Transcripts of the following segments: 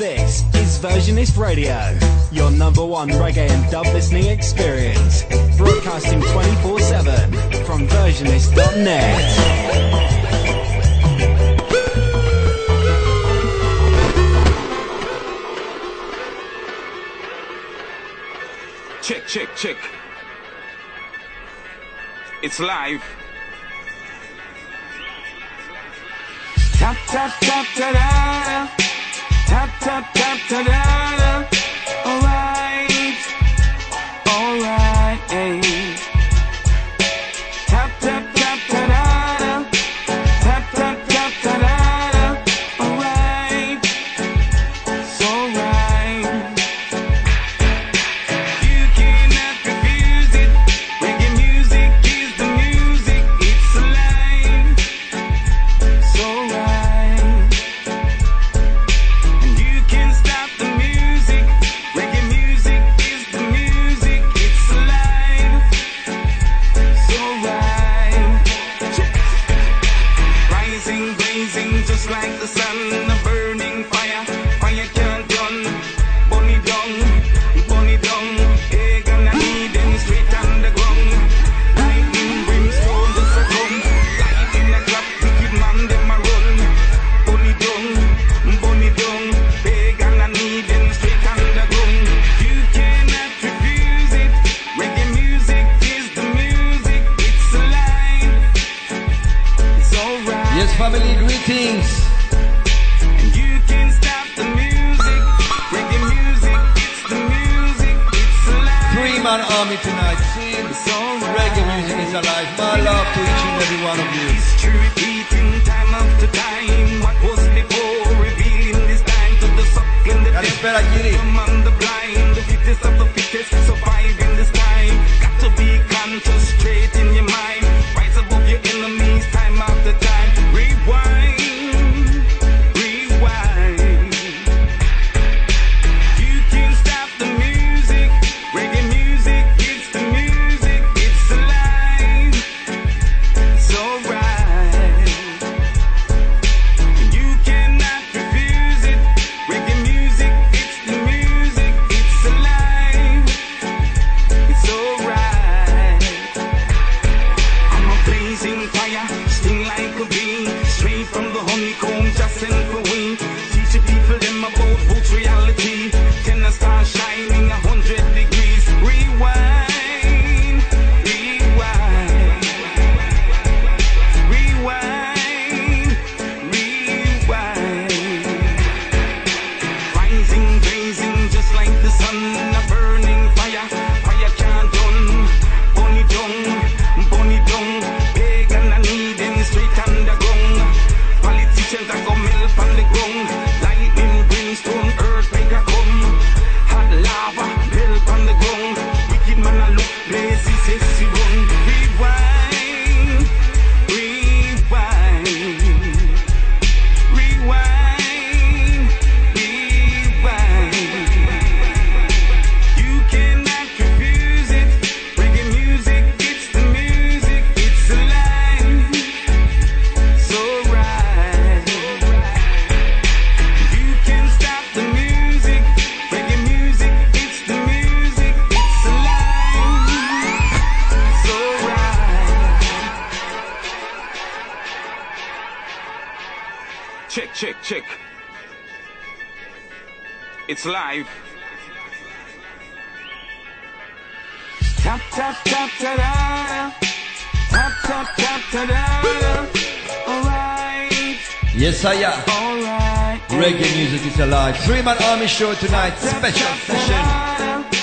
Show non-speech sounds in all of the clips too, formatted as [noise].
This is Versionist Radio, your number one reggae and dub listening experience. Broadcasting 24 7 from versionist.net. Check, check, check. It's live. Tap, tap, tap, ta da tap tap ta da its. Tap, tap, tap, ta da. Tap, tap, tap, ta da. Alright. Yes, I am. Alright. Reggae music is alive. Three Man Army Show tonight. Special session.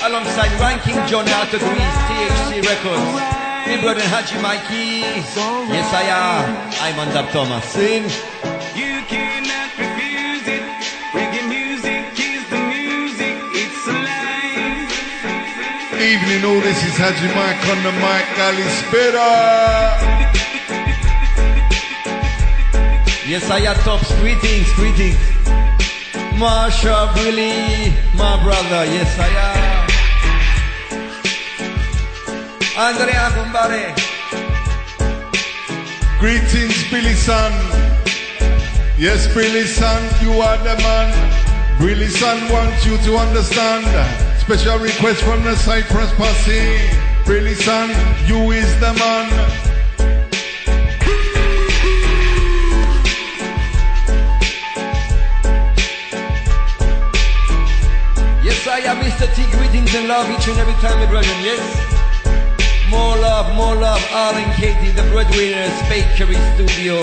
Alongside Ranking John out of Greece, THC Records. Me brother Haji Mikey. Yes, I am. I'm on Thomas. Sing. Evening, all. This is Haji Mike on the mic, Ali Spitter. Yes, I am top. Greetings, greetings. Marsha Brilli, my brother. Yes, I am. Andrea Gumbare. Greetings, Billy son. Yes, Billy son, you are the man. Billy son wants you to understand Special request from the Cyprus Posse. Really, son, you is the man. Yes, I am Mr. T. Greetings and love each and every time, my brethren. Yes. More love, more love. Arlen Katie, the breadwinners, Bakery Studio.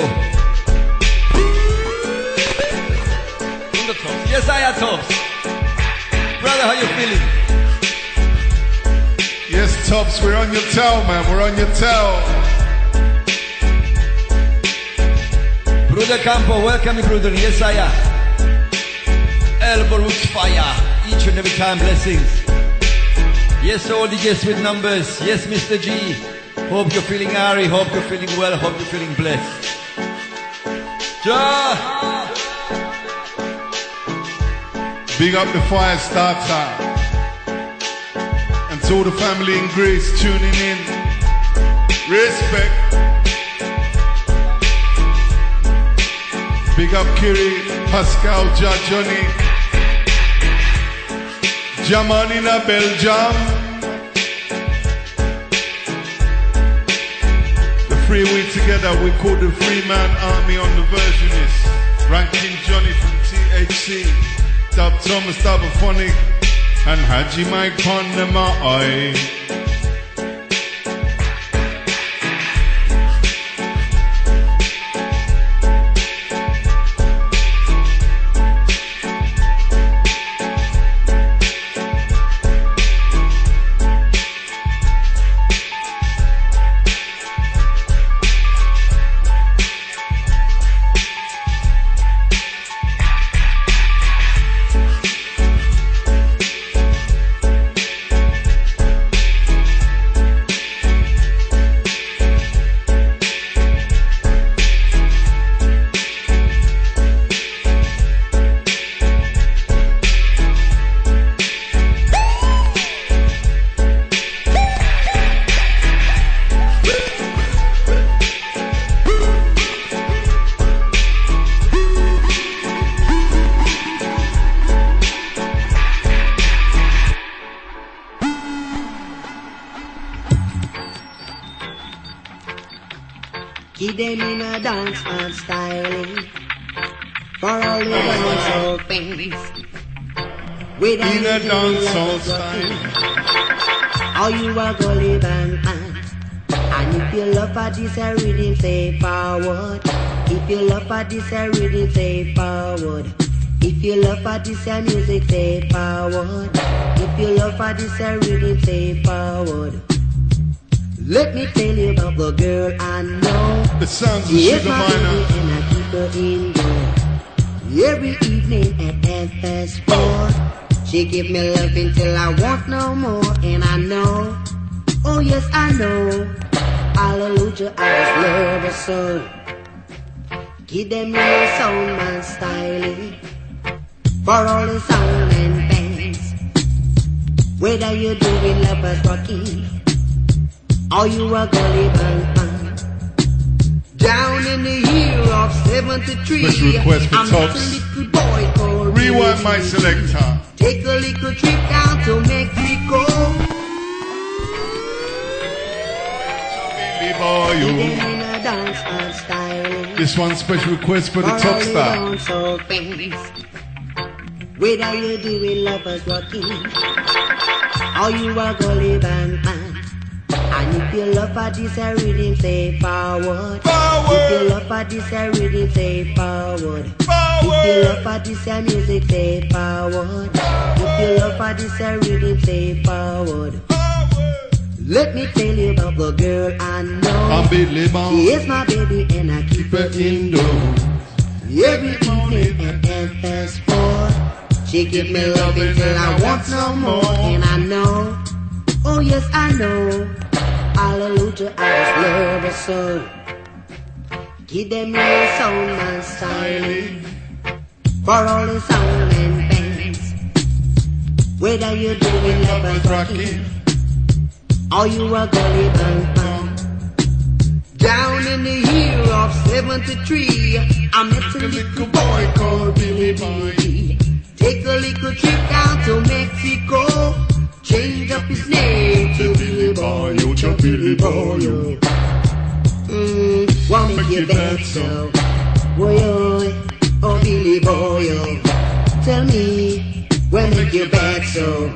In the tops. Yes, I am tops. Brother, how you feeling? Tops, we're on your tail, man. We're on your tail. Brother Campo, welcome, brother. Yes, I am. Elbow roots fire. Each and every time, blessings. Yes, all the guests with numbers. Yes, Mr. G. Hope you're feeling airy. Hope you're feeling well. Hope you're feeling blessed. Ja. Big up the fire starter. To the family in Greece tuning in. Respect. Big up Kiri, Pascal, Ja, Johnny. Jaman in Belgium. The three we together, we call the Free Man Army on the versionist. Ranking Johnny from THC. Dub Thomas, And Haji Mike on the eye. Keep them in a dance and styling for all the dancehall fans. Whether In you a do dancehall style. or you a gully band man. And if you love for this a rhythm, say forward. If you love for this a rhythm, say forward. If you love for this a music, say forward. If you love for this a rhythm, say forward. Let me tell you about the girl I know. The sounds of Sugar my Minor. and I keep her indoor. Every evening at FS4. She give me love until I want no more. And I know, oh yes I know. Hallelujah, I just love her so. Give them your sound man styling. For all the sound and bands. Whether you're doing lovers rocking. Or you a gully band man. Down in the year of 73, Special request for I met Tops. a little boy called Rewind my selector. Take a little trip down to Mexico. Boy, you. Then in a dance and styling. This one special request for the For top star. fans. Whether lovers rocking or you a gully band man. And if you love for this a rhythm, say forward. If you love for this a rhythm, say forward. If you love for this a music, say forward. If you love for this a rhythm, say forward. Let me tell you about the girl I know. She is my baby and I keep her indoors. Every evening at FS4 She give me love until I want no more And I know, oh yes I know Hallelujah, I just love her so Give them your sound and styling For all the sound and bands. Whether you're doing lovers rocking Or you a gully band man down in the year of 73, I met a little boy called Billy B. Take a little trip down to Mexico. Change up his name to Billy Boy, to Billy Boy. Mm, want make you back so. Boy, oh, oh, Billy Boy, oh. Tell me, when make you back so?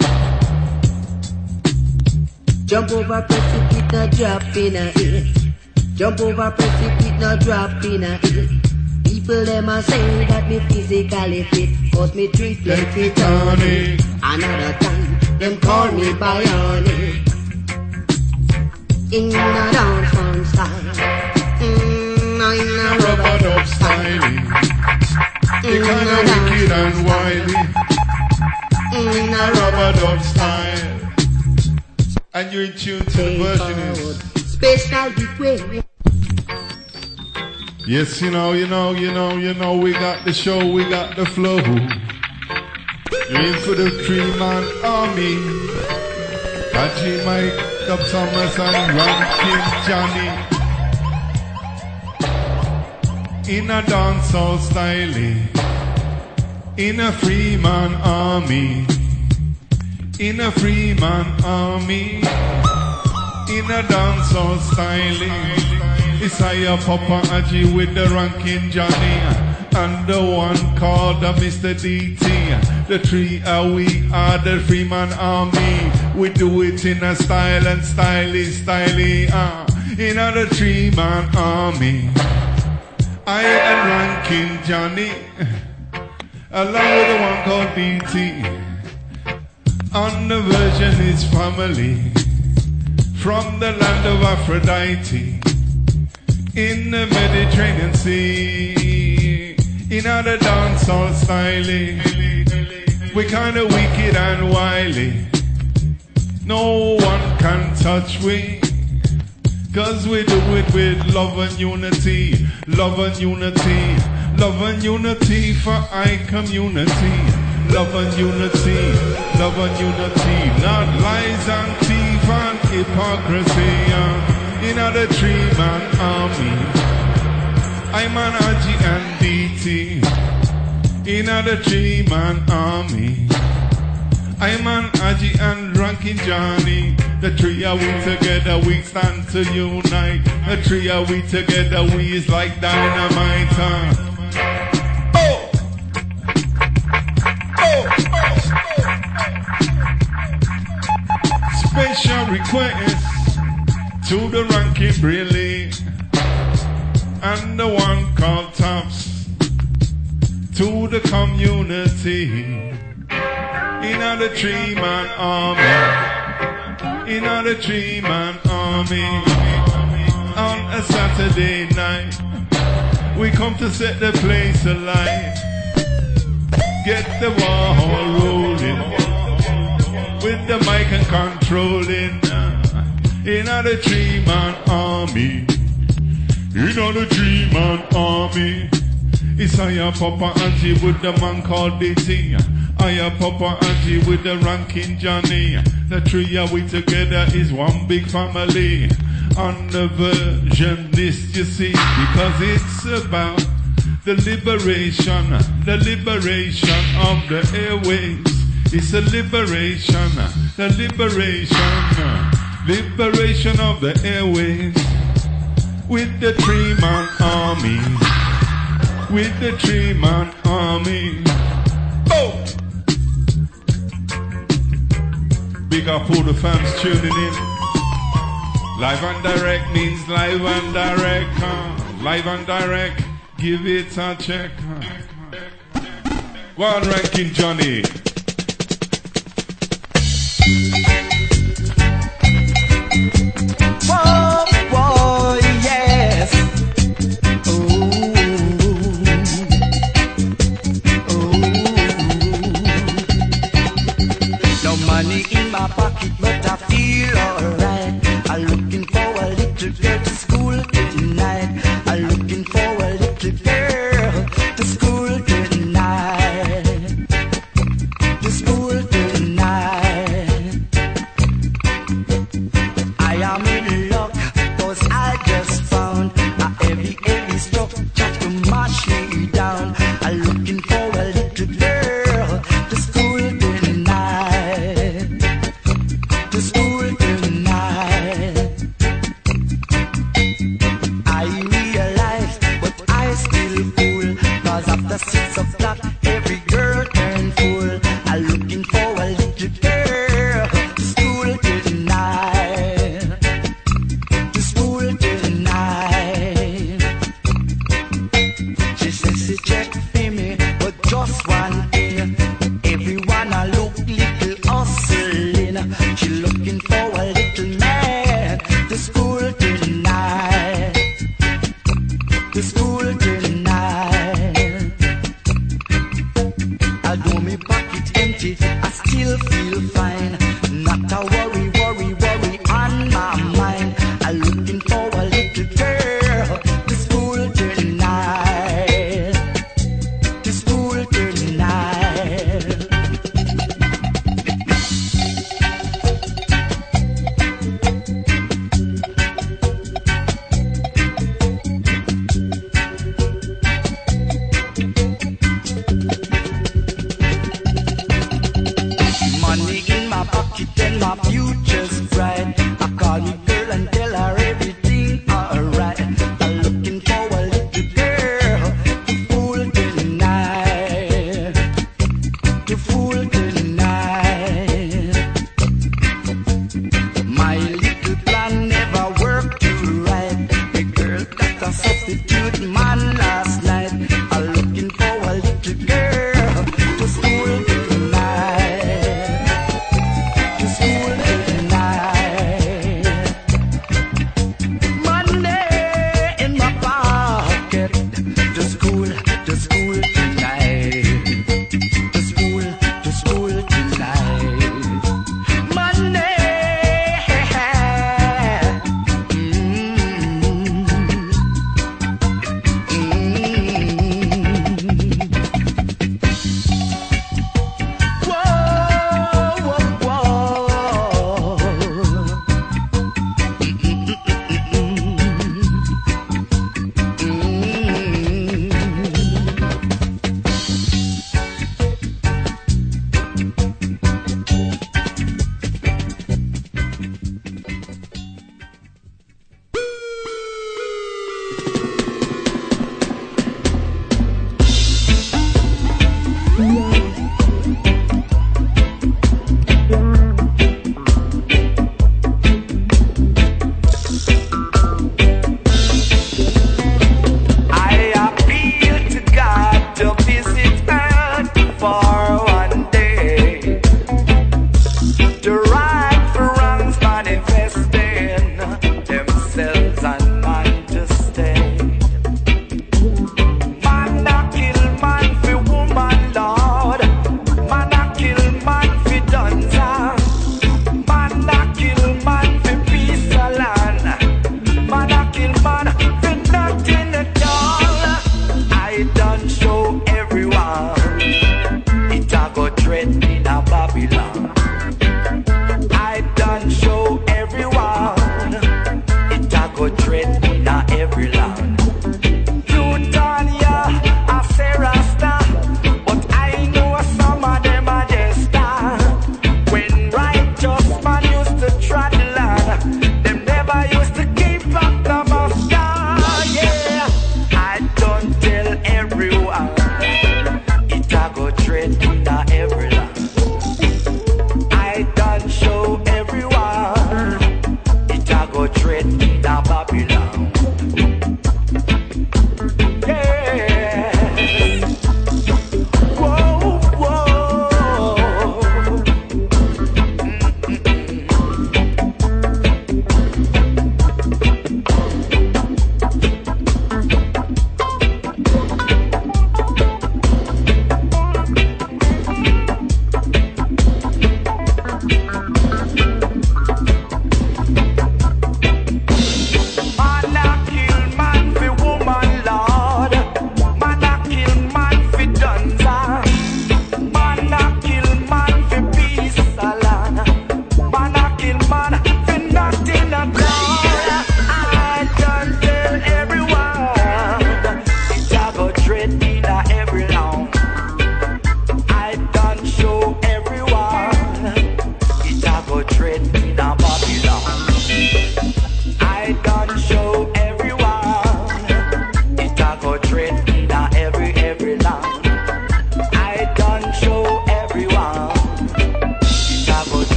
Jump over precipice, no drop in a it. Jump over precipice, no drop in a it. People them a say that me physically fit, but me treat plenty tonic. Another time, them call me bionic. In a downtown style, mm, in a Rubber dub styling. In a wicked and wily. in a Rubber dub style. And you're in tune to the version. Special request. Yes, you know, you know, you know, you know, we got the show, we got the flow. In for the three man army. Haji Mike, Dub Thomas, and Rankin Johnny. In a dancehall styling. In a free man army. In a free man army. In a dancehall styling. Isaiah Papa Aji with the ranking Johnny and the one called the Mr. DT. The three are we are the Freeman Army. We do it in a style and styly, styly. Uh, in the three man army. I am ranking Johnny along with the one called DT. On the version is family from the land of Aphrodite in the Mediterranean Sea. In other dancehall styling, we kinda wicked and wily. No one can touch we. Cause we do it with love and unity, love and unity, love and unity for I community. Love and unity, love and unity, not lies and thief and hypocrisy. In other three man army, I'm an Aji and In other three man army. I'm an Aji and Rankin Johnny. The three are we together, we stand to unite. The three are we together, we is like dynamite. huh? Oh! Oh! Special request to the Rankin Briley and the one called Tops to the community. In the three man army. In the three man army. On a Saturday night. We come to set the place alight. Get the wall rolling. With the mic and controlling. In the three man army. In the three man army. Isaiah Papa Auntie with the man called DT. Aya Papa Auntie with the ranking Johnny. The of we together is one big family. On the version this you see, because it's about the liberation, the liberation of the airways. It's a liberation, the liberation, liberation of the airways. With the three man army with the three man army. Oh! Big up all the fans tuning in. Live and direct means live and direct. huh? Live and direct, give it a check. huh? One ranking Johnny.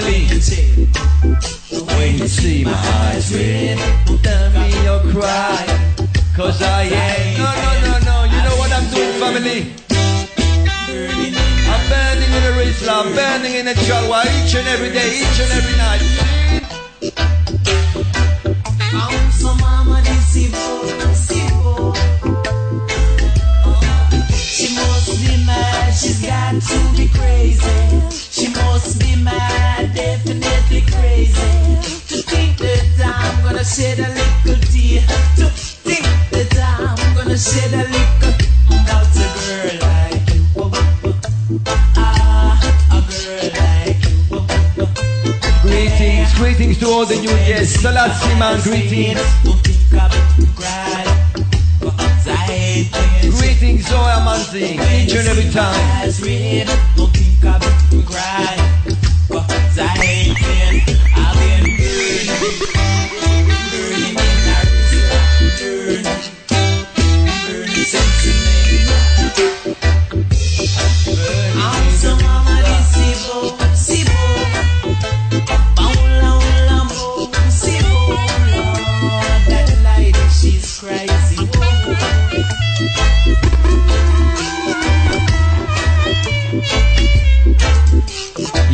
Family. When you see my eyes red, tell me you're crying. Cause I ain't. No, no, no, no. You know what I'm doing, family? I'm burning in the Rizla, I'm burning in the Jalwa each and every day, each and every night. I'm so mama. She must be mad, she's got to be crazy. She must be mad, To think that I'm gonna shed a little tear. To think that I'm gonna shed a little about a girl like you. Ah, a girl like you. Greetings, greetings to all the new years. Salatsi man, greetings. Greetings, Zoya Manzi, each and every time.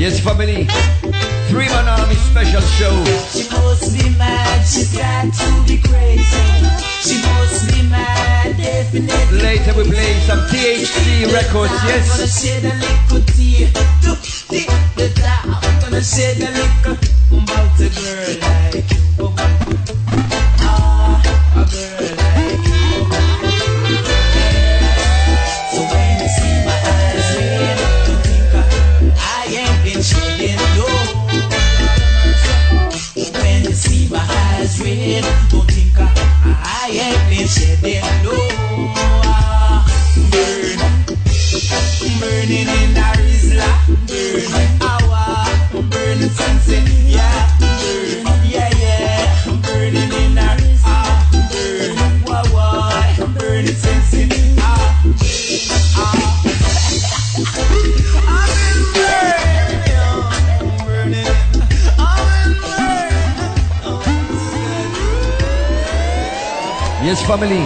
Yes, family. Three man army special show. She must be mad, she's got to be crazy. She must be mad, definitely. Later we play some THC records, I'm gonna yes. shed a little tear to think that I'm gonna shed a little about a girl like you. Don't think I, I ain't been Burn, burning in Arizla, family.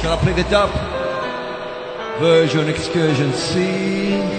Shall I play the dub? Version excursion C.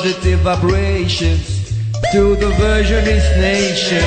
positive vibrations to the Versionist nation.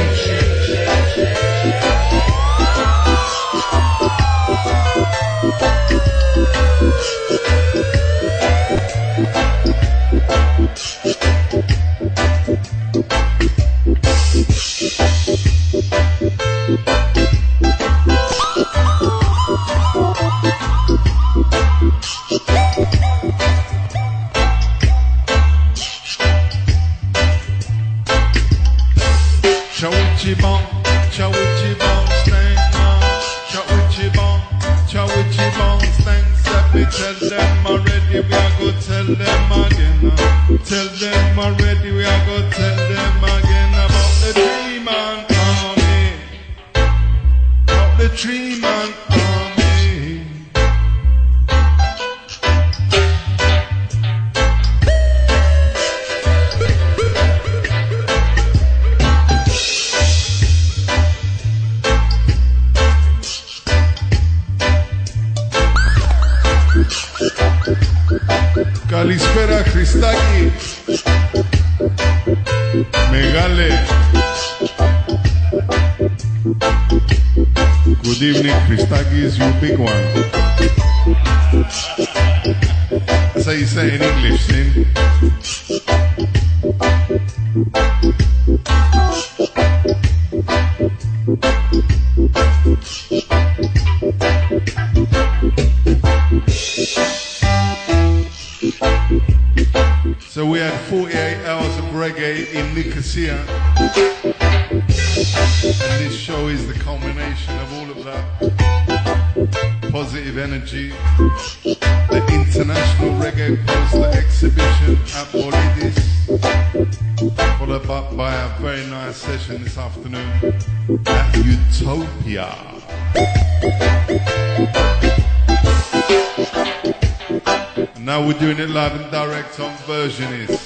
percussionist,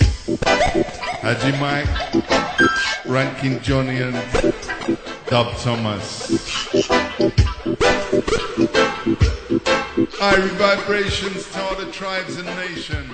Haji Mike, Rankin Johnny, and Dub Thomas. High vibrations to all the tribes and nations.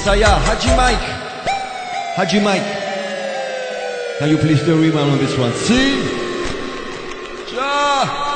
Yes, I am. Haji Mike. Haji Mike. Can you please do a rebound on this one? See? Ja!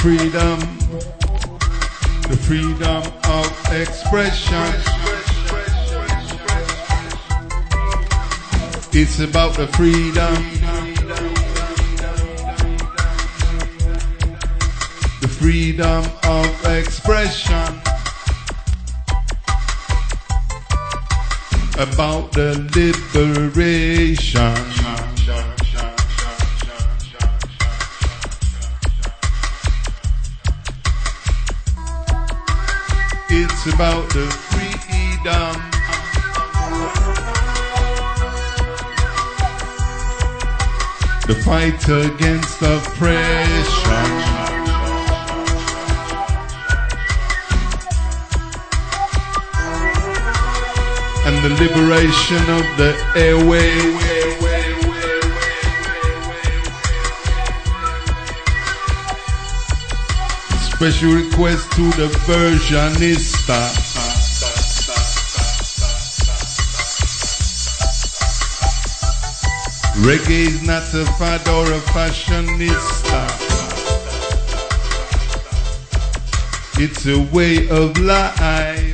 Freedom, the freedom of expression. It's about the freedom, the freedom of expression. About the liberation. It's about the freedom. The fight against oppression. And the liberation of the airway. Special request to the versionista. Reggae is not a fad or a fashionista. It's a way of life.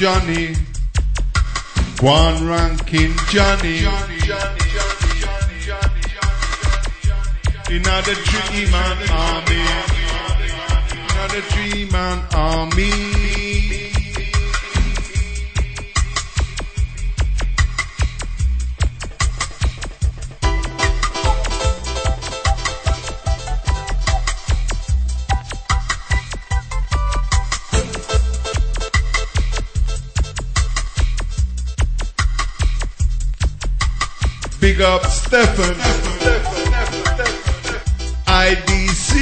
Johnny. One ranking Johnny. Another three man army. Another three man army. Stefan. IDC.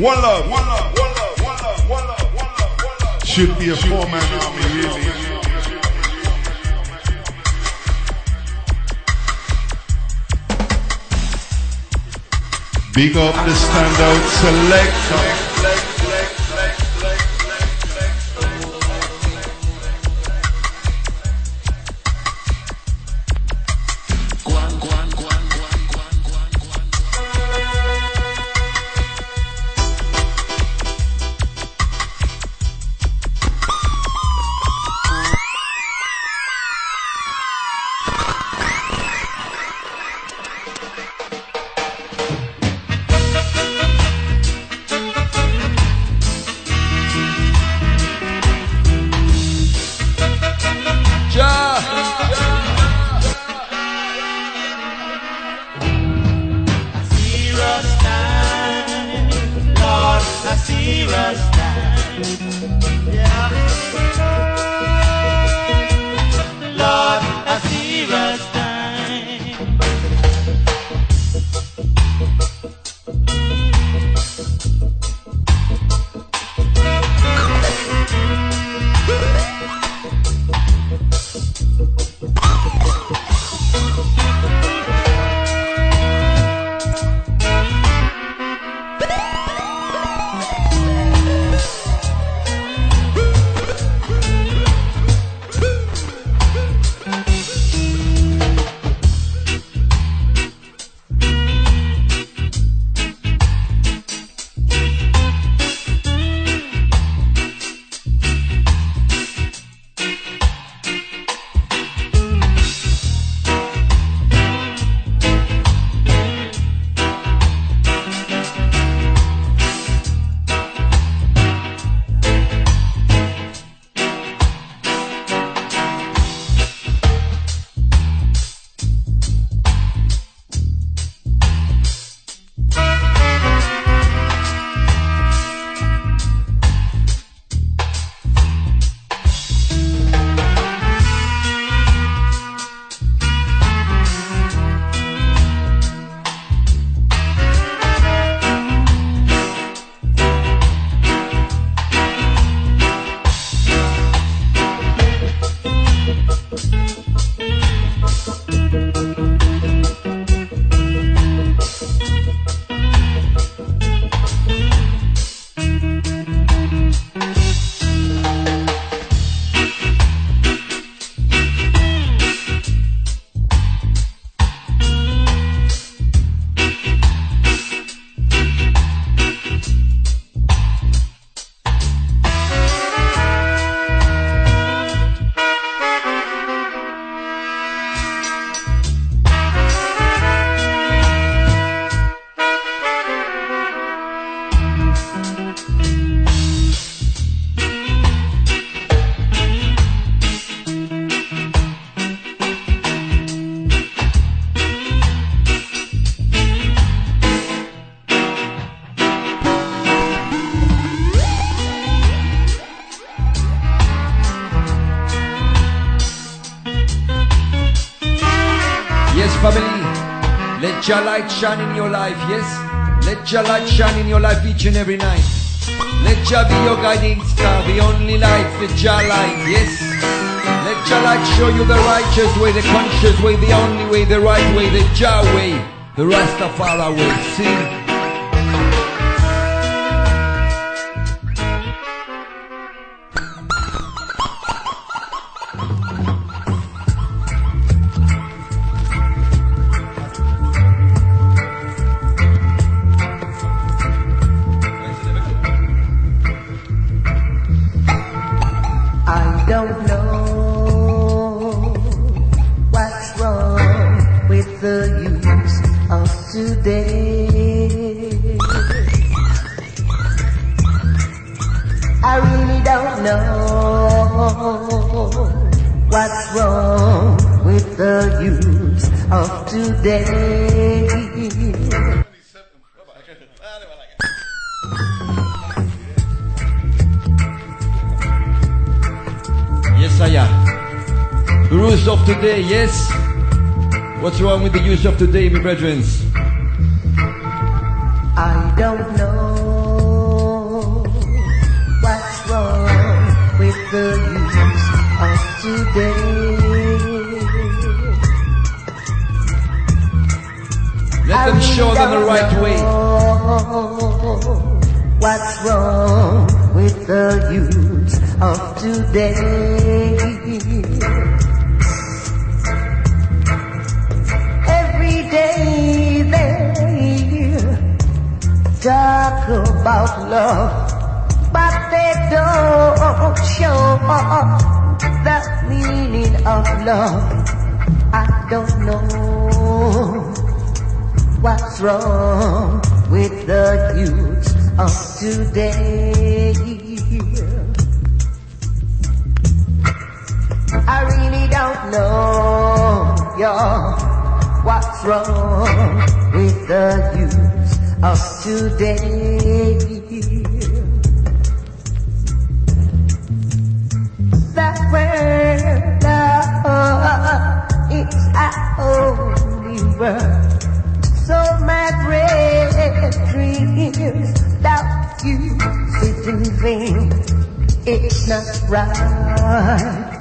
One love, one love, one love, one love, one love, one love. Should be a four-man army, really. Big up the standout selector. Shine in your life, yes? Let your light shine in your life each and every night. Let Jah be your guiding star, the only light, the Jah light, yes? Let Jah light show you the righteous way, the conscious way, the only way, the right way, the Jah way, the Rastafari way. See? The meaning of love. I don't know what's wrong with the youth of today. I really don't know, y'all, what's wrong with the youth of today. It's our only world. So my dreams that you in vain. It's not right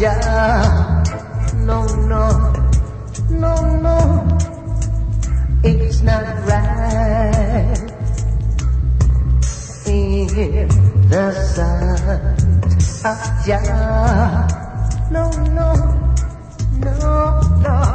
of. No, no, no, no. It's not right the sight of Jah. No, no, no. No,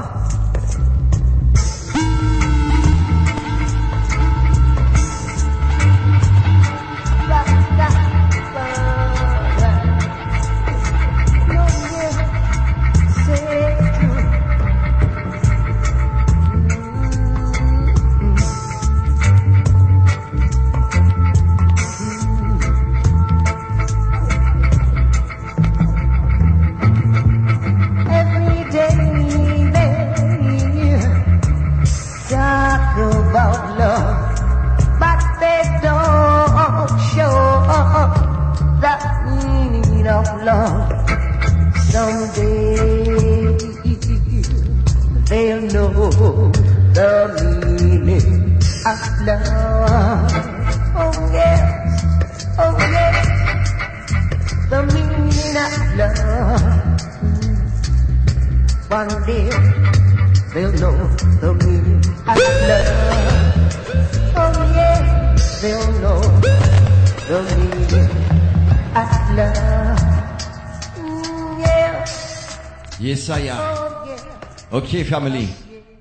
Oh yeah. Okay, family.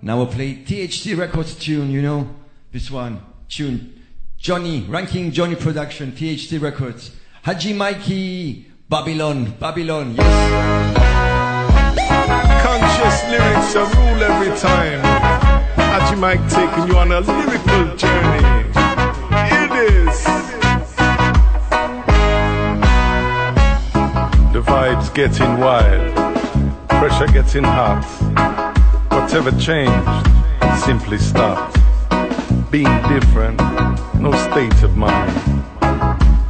Now we'll play THC Records tune, you know. This one, tune. Johnny, Ranking Johnny Production, THC Records. Haji Mikey, Babylon, Babylon, yes. Conscious lyrics a rule every time. Haji Mike taking you on a lyrical journey. It is. The vibes getting wild, pressure getting hot. Whatever changed, simply stopped. Being different, no state of mind.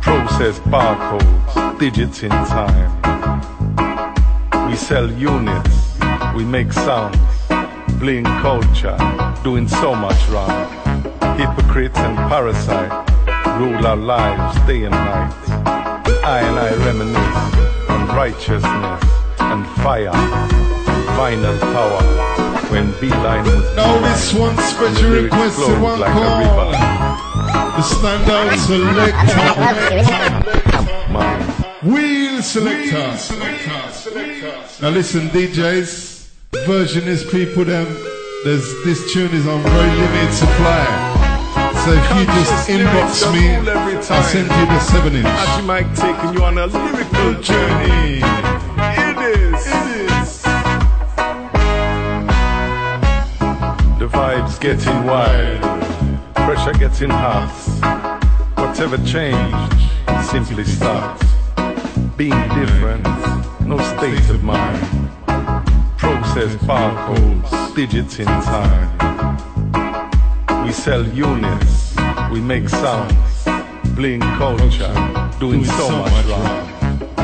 Process barcodes, digits in time. We sell units, we make sounds, bling culture, doing so much wrong. Hypocrites and parasite rule our lives day and night. I and I reminisce on righteousness and fire, final power. When Beeline was Now born, this one and the special lyrics request, flowed one like a call. river. The standout selector. Mine. Wheel selector. Now listen, DJs, versionist people, them, there's, this tune is on very limited supply. So if you just inbox me, I'll send you the 7 inch. Haji Mike taking you on a lyrical journey. It is. It is. The vibes getting wild, pressure getting hot. Whatever changed, simply stopped. Being different, no state of mind. Process barcodes, digits in time. We sell units, we make sounds, bling culture, doing so much wrong.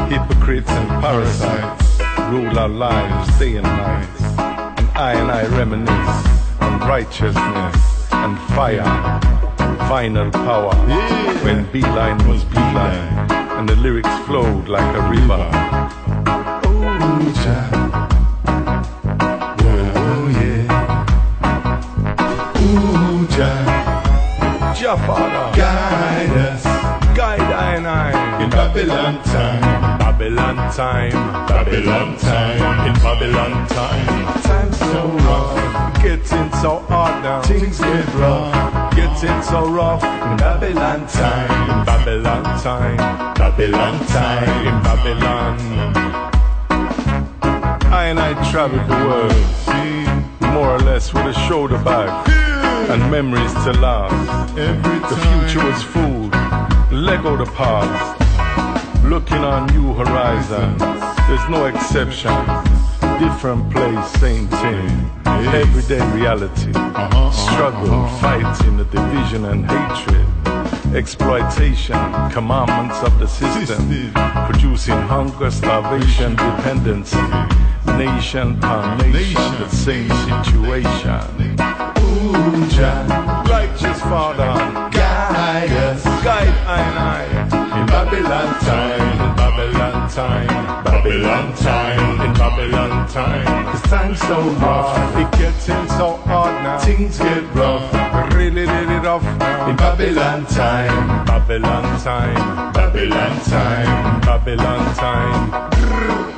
Hypocrites and parasites rule our lives day and night. And I and I reminisce on righteousness and fire, final power. Yeah. When beeline was beeline, and the lyrics flowed like a river. Oh. Jah oh, Father, guide us, guide I and I in Babylon time. Babylon time, Babylon time. in Babylon time. Time's so rough, getting so hard now. Things get rough. Getting so rough in Babylon time, in Babylon time, Babylon time. in Babylon. I and I traveled the world, more or less with a shoulder bag and memories to last. The future was food, Lego the past. Looking on new horizons, there's no exception. Different place, same thing. Everyday reality. Struggle, fighting, the division and hatred. Exploitation, commandments of the system. Producing hunger, starvation, dependency. Nation on nation, Nation. the same situation. Ooh, Jah, Righteous Father, guide us guide I and I. Babylon time. Babylon time, Babylon time. in Babylon time. Cause time's so rough. It getting so hard now. Things get rough Really, really rough now. in Babylon time. Babylon time, Babylon time. Babylon time.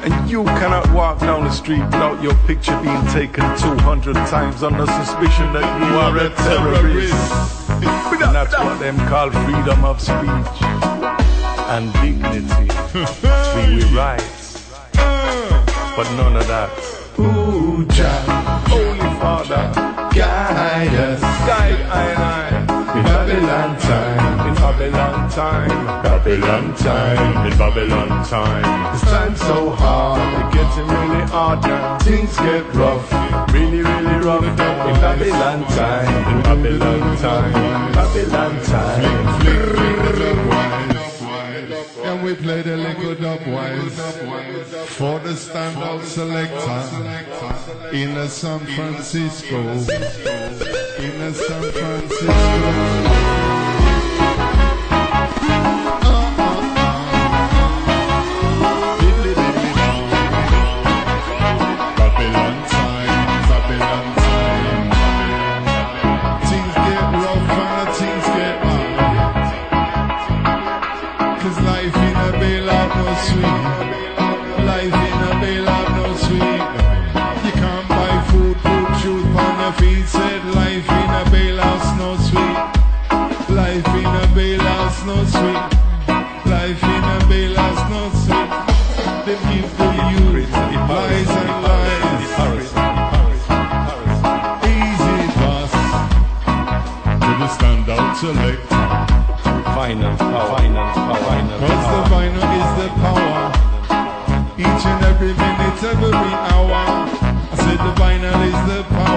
And you cannot walk down the street without your picture being taken 200 times under suspicion that you are a terrorist. And that's what them call freedom of speech and dignity. Free with rights, but none of that. Ooh, Holy Father, guide us guide I and I. in Babylon time. In Babylon time, Babylon time. in Babylon time. Cause time's so hard. It getting really hard now. Things get rough. Really, really rough now. In Babylon time, in Babylon time, Babylon time. We play the little dub wise for the standout selector in a San Francisco. In a San Francisco. Selector. Final power, final power, final Cause the vinyl is the power. Each and every minute, every hour. I said the vinyl is the power.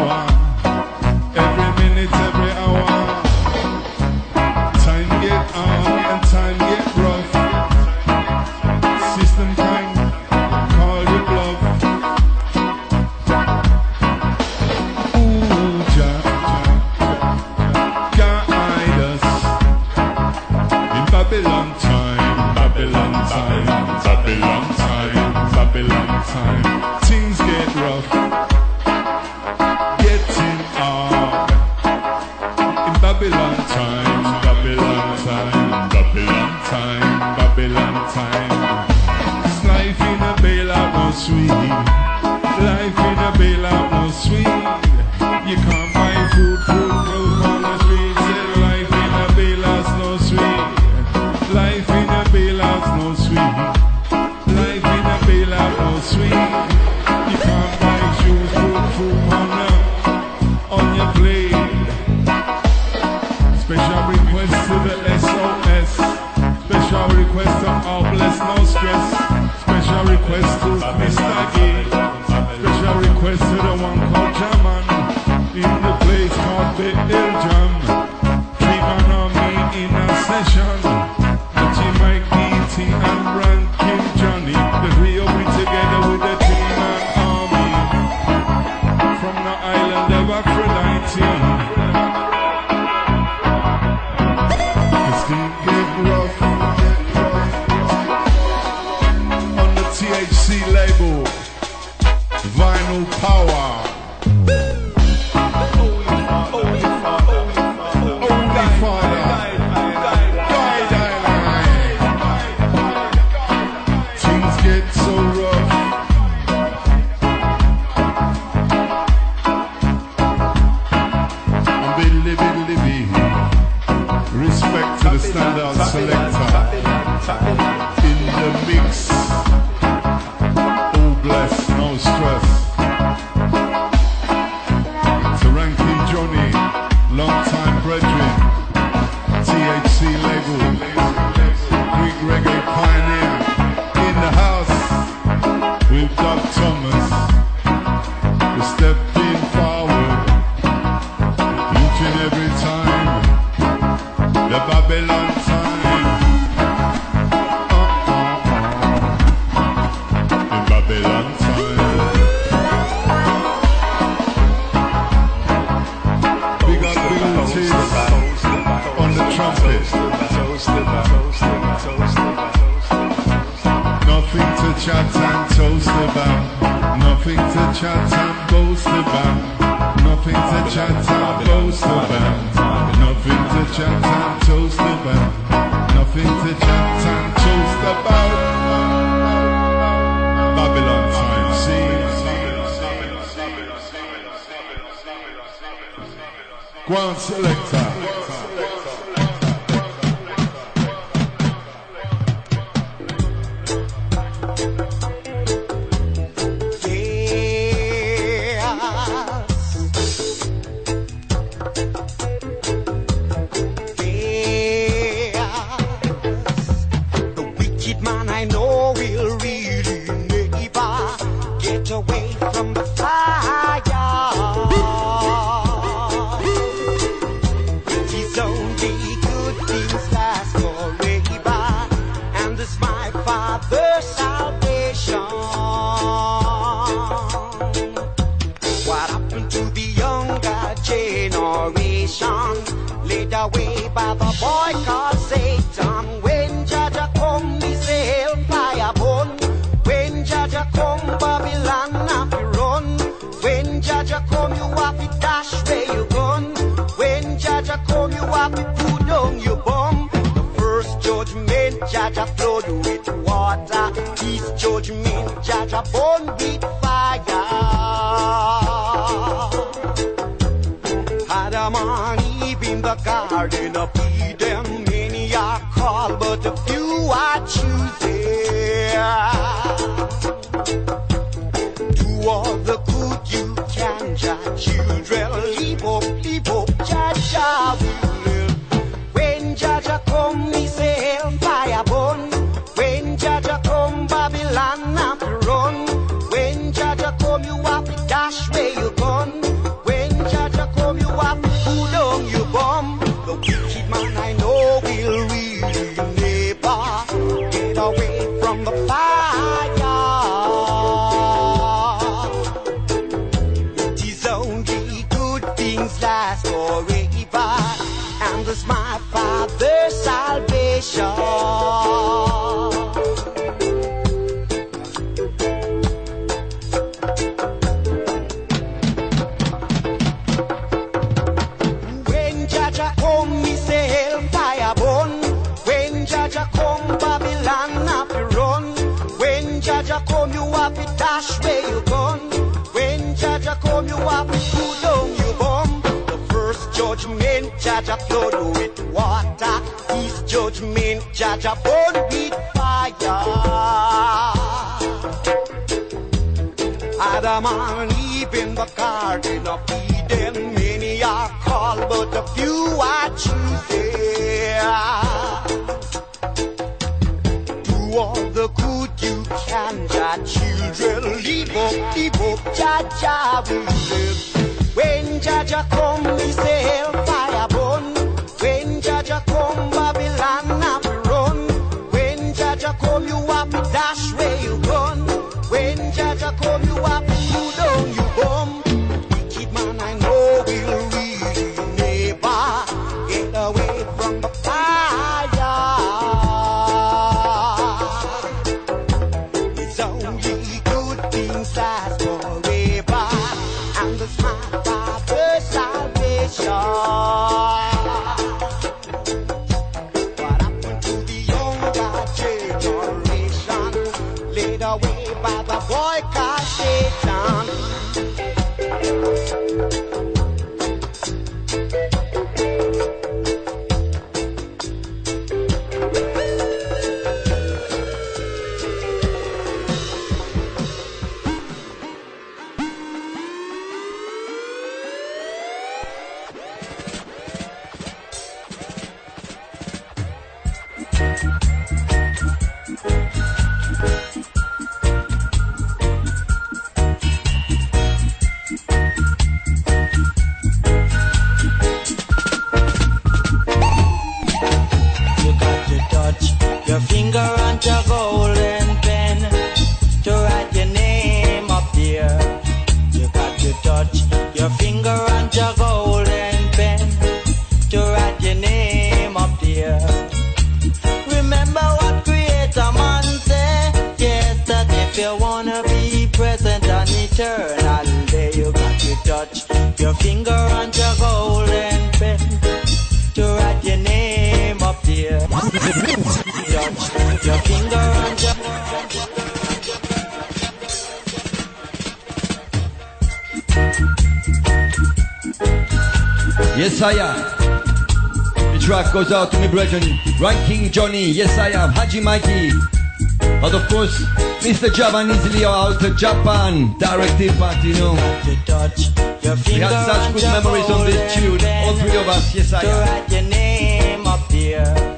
Mr. Japanese Leo out to Japan. Directive back, you know. To touch your We had such good memories on this tune. All three of us. Yes, I to am. write your name up there.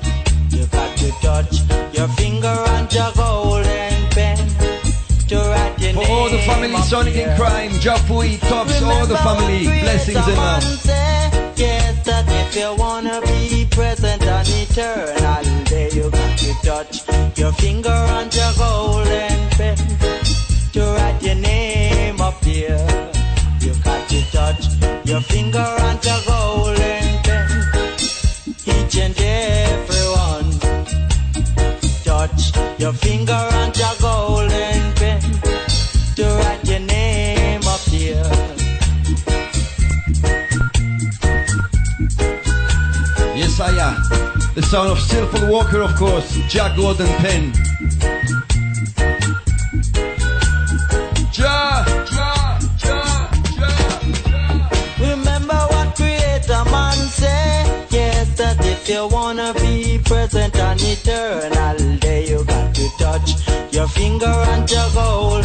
You got to touch your finger on your golden pen. To write your For name all the family, Sonic in there. Crime, Japui, Tops, all the family. Blessings and love. love. Yes, that if you wanna be present and eternal, there you got to touch your finger on your golden Sound of Silver Walker, of course. Jack Gordon Penn. Ja, ja, ja. Remember what Creator Man say? Yes, that if you wanna be present and eternal, there you got to touch your finger on your golden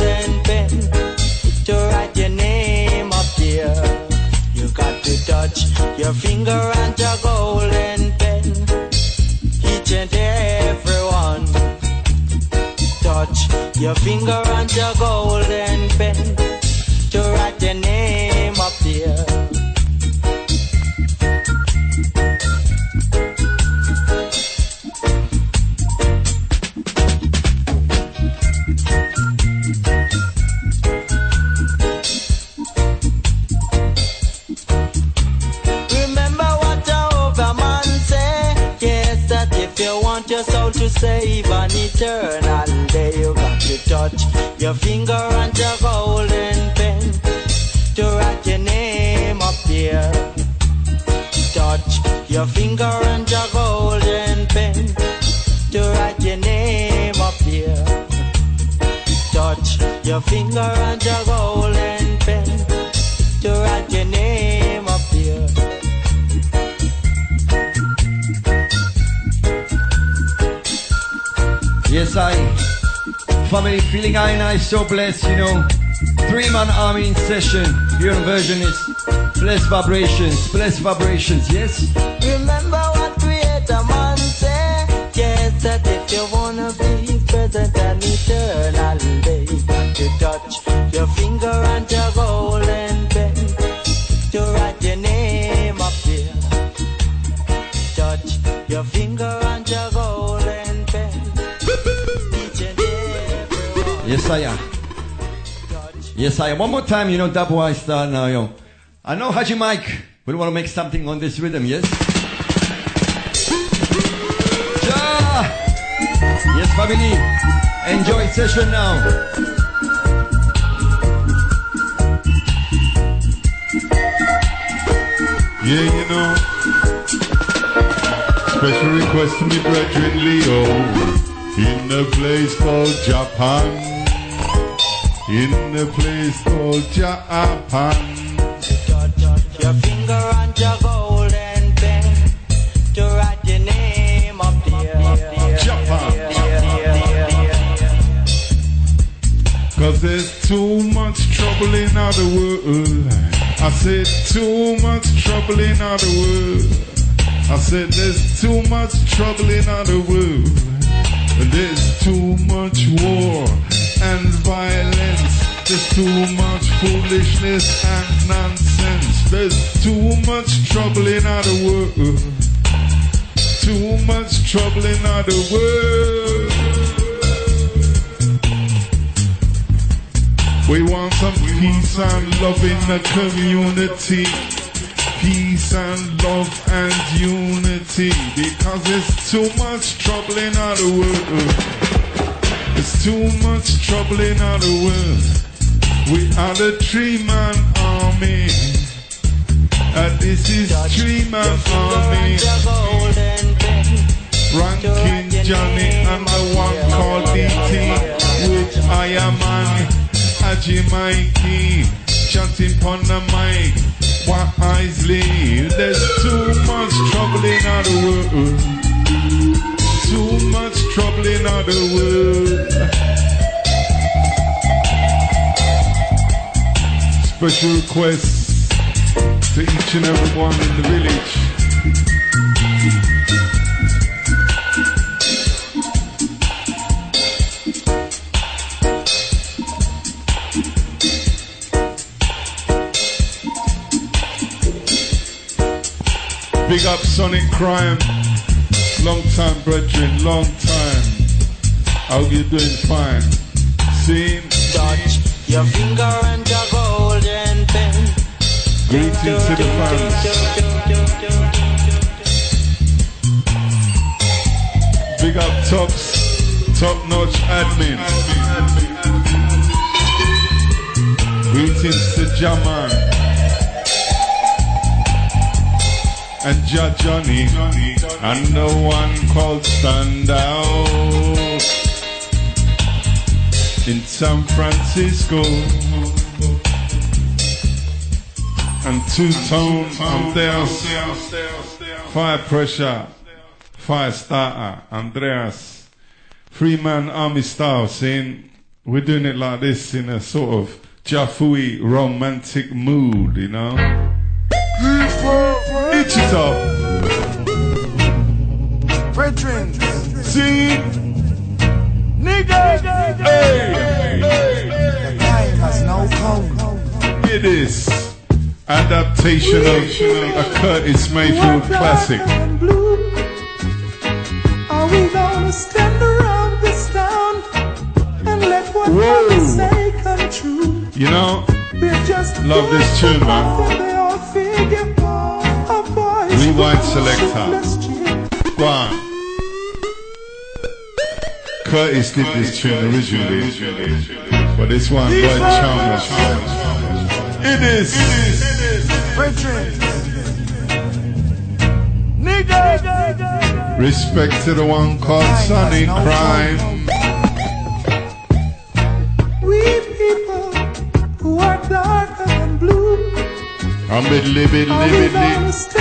your finger on your golden pen so blessed, you know. Three man army in session. On Versionist blessed vibrations, blessed vibrations, yes? Remember what Creator Man say? Yes, that if you wanna be present and eternal, then you got to touch your finger and your golden Yes, I am. I. One more time, you know, that boy star now, yo. I know Haji Mike will want to make something on this rhythm, yes? Ja! Yes, family. Enjoy session now. Yeah, you know. Special request to me brethren Leo in a place called Japan. In a place called Japan. Your finger on your golden pen to write your name up there. Japan. Cause there's too much trouble in our world. I said too much trouble in our world. I said there's too much trouble in our world. There's too much war and violence. There's too much foolishness and nonsense. There's too much trouble in our world. Too much trouble in our world. We want some peace and love in the community. Peace and love and unity. Because there's too much trouble in our world. There's too much trouble in our world. We are the three man army. And this is three man army. Ranking Johnny and the one called DT. With I am man. Haji Mikey, chanting on the mic. wisely. There's too much trouble in our world. Too much trouble in our world. Special requests to each and every one in the village. Big up Sonic Crime. Long time, brethren, long time. How you doing? Fine. See? Touch your finger and your golden pen. Greetings to the fans. Big up Tops, top notch admin. Greetings to Jaman. And Ja Johnny. And the one called Standout. In San Francisco. And two tone, Andreas, fire pressure, fire starter, Andreas, free man Army style, saying we're doing it like this in a sort of Jafui romantic mood, you know. Itch it up. Brethren, See, nigga, hey, time has now come. it is adaptation of a Curtis Mayfield classic. Are we gonna stand around this town and let what Whoa. say come true? You know, We're just Love this tune, man. Boy's selector. shoot this chick. go on. Curtis did this tune originally, but this one by Chalmers. It is. Brethren, nigga, Respect to the one called Sonny Crime. We people who are darker than blue. I'm bit libid, Are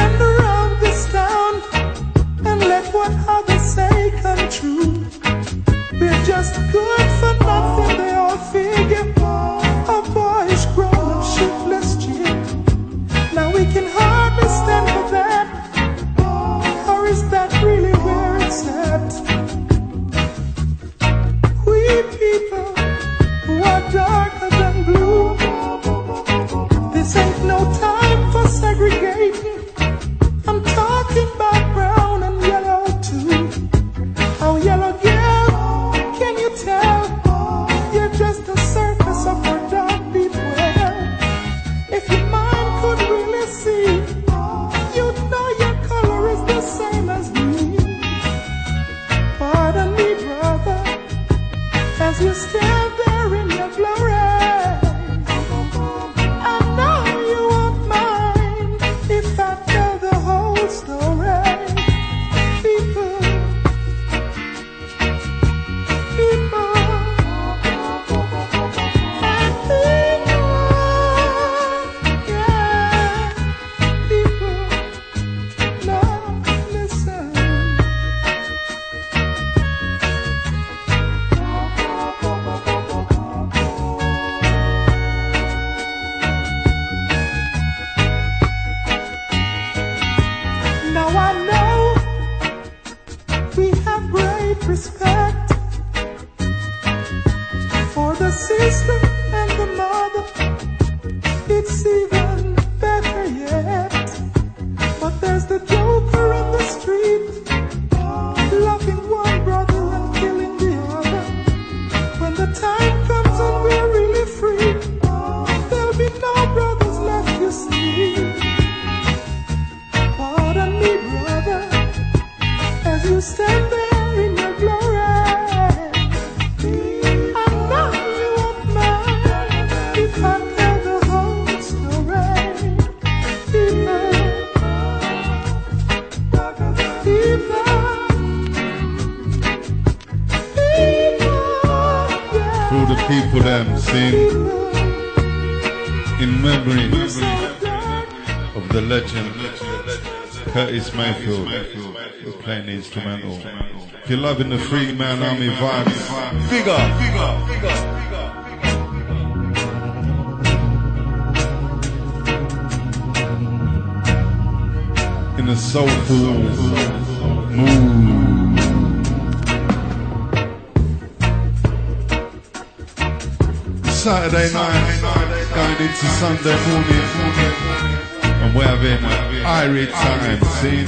loving the Free Man Army vibes, big up, big up, big up. In a soulful mood. Saturday night, going into Sunday morning, and we're having Irie time, see?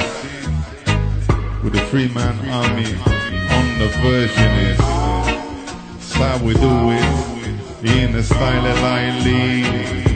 With the Free Man Army the version is. That's how we do it, in the style of Lion Lee.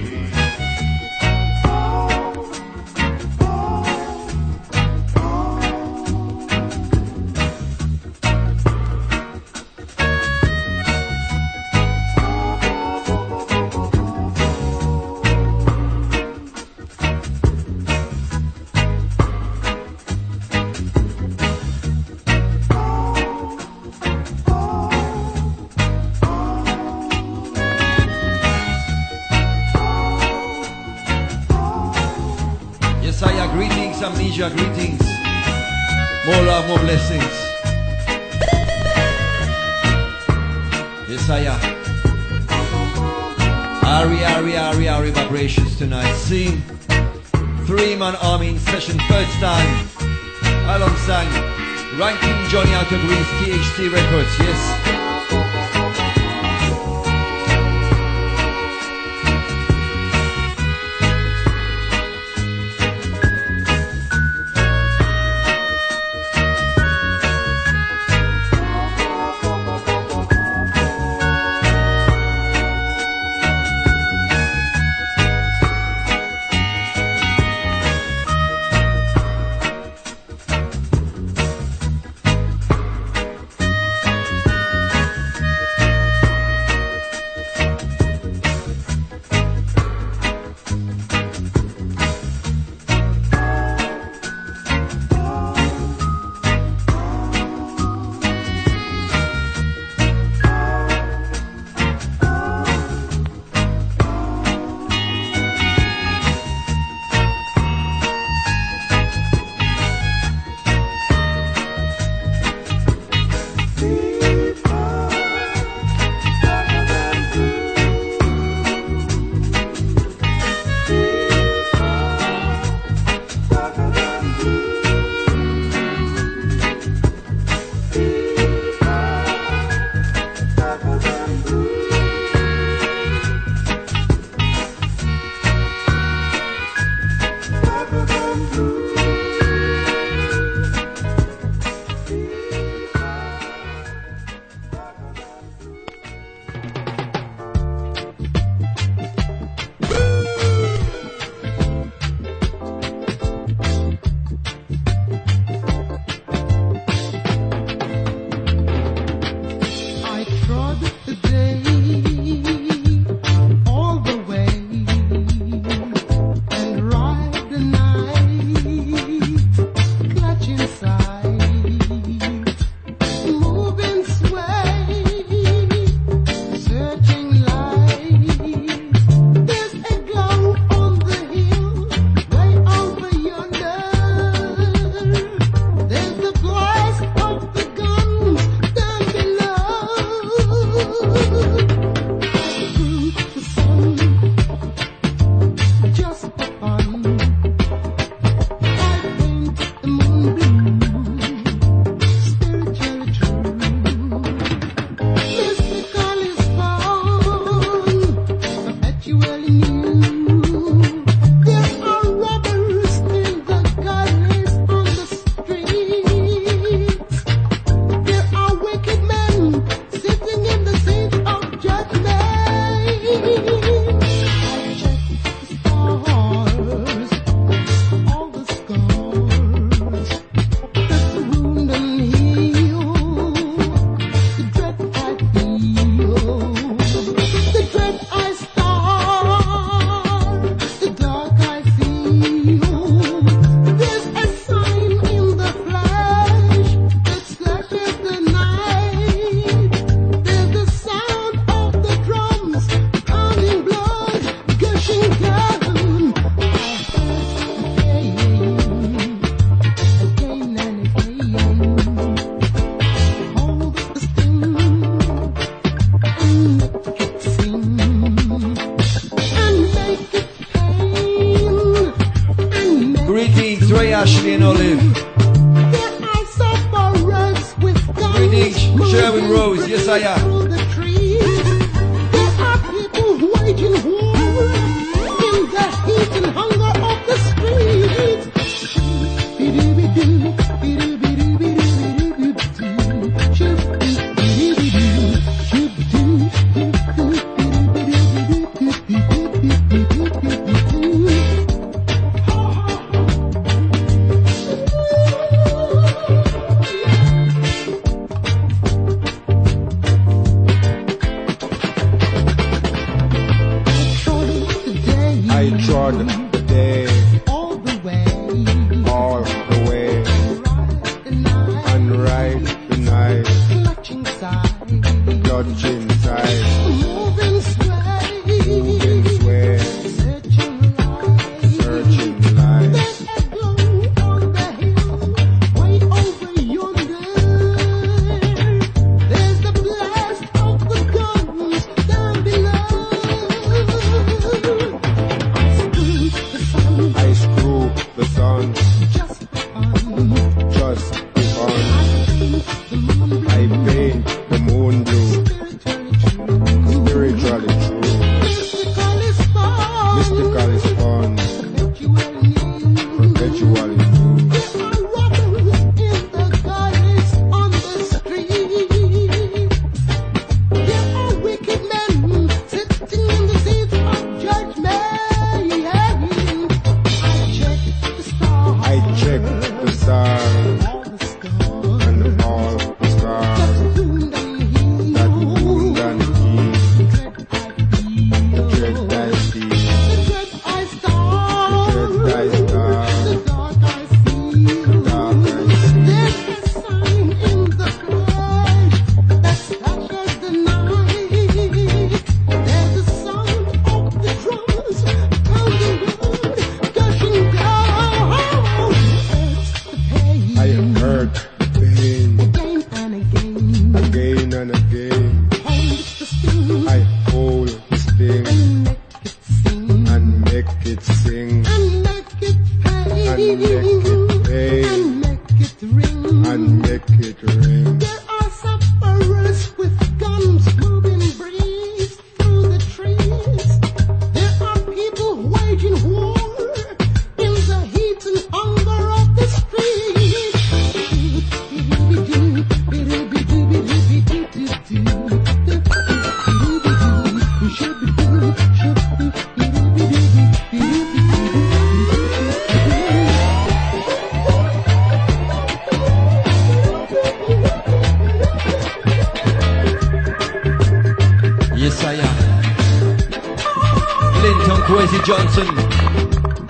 Johnson.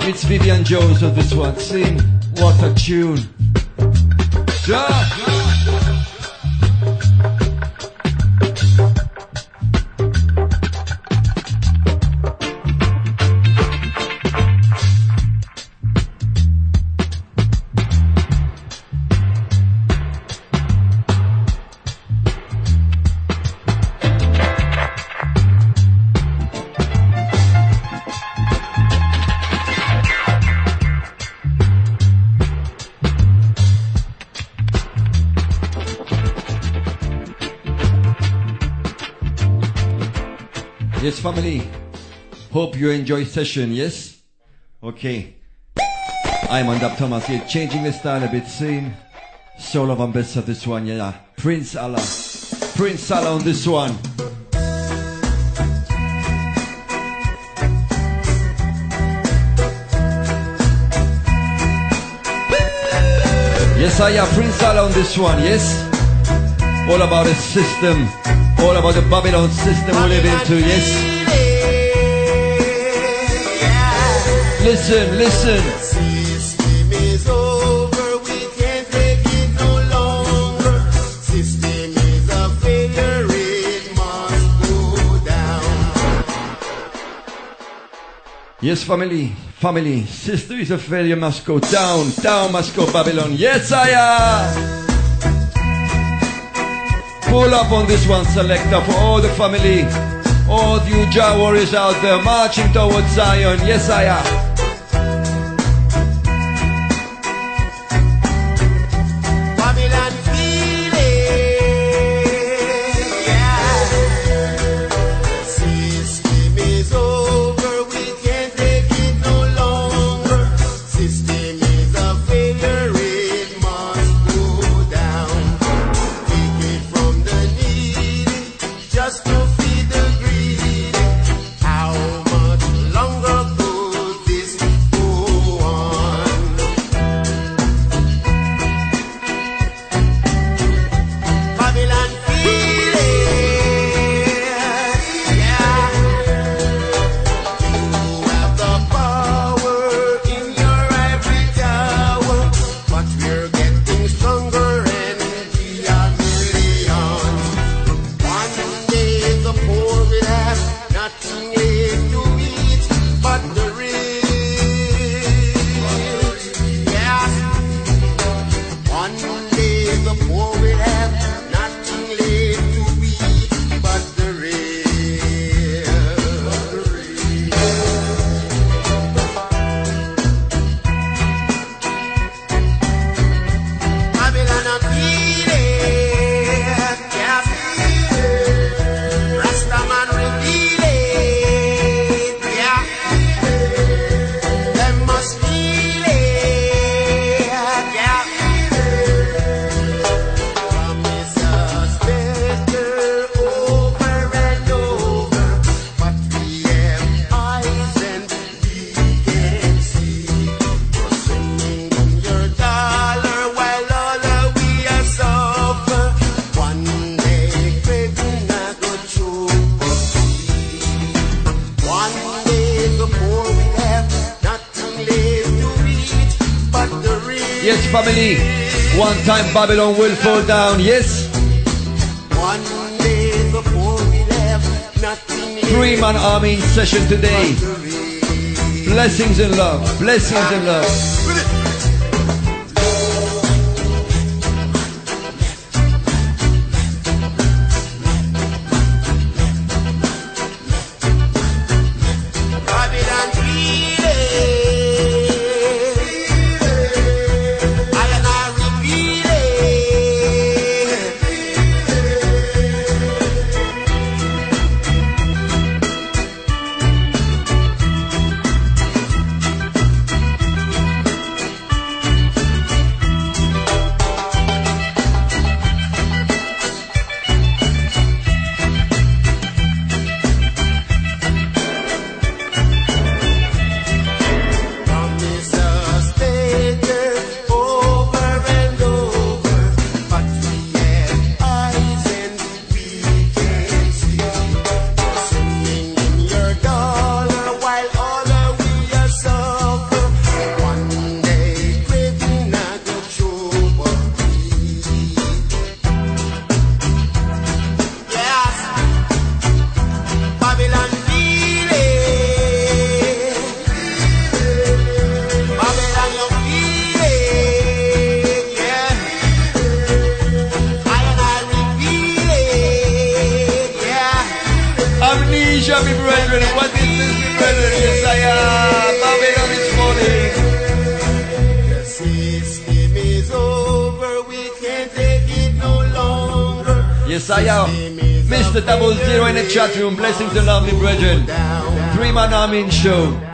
It's Vivian Jones on this one. Sing, what a tune. family. Hope you enjoy session, yes? Okay. I'm Andap Thomas here, changing the style a bit soon. Soul of Ambassador, this one, yeah. Prince Allah. Prince Allah on this one. Yes, I am Prince Allah on this one, yes? All about a system all about the Babylon system we live into, yes? Listen, listen. System is over, we can't take it no longer. System is a failure, must go down. Yes, family, family, sister is a failure, must go down, down must go Babylon. Yes, I am. Pull up on this one, selector, for all the family. All you Jah warriors out there marching towards Zion. Yes, I am. Babylon will fall down. Yes. Three man army in session today. Blessings and love. Blessings and love. show.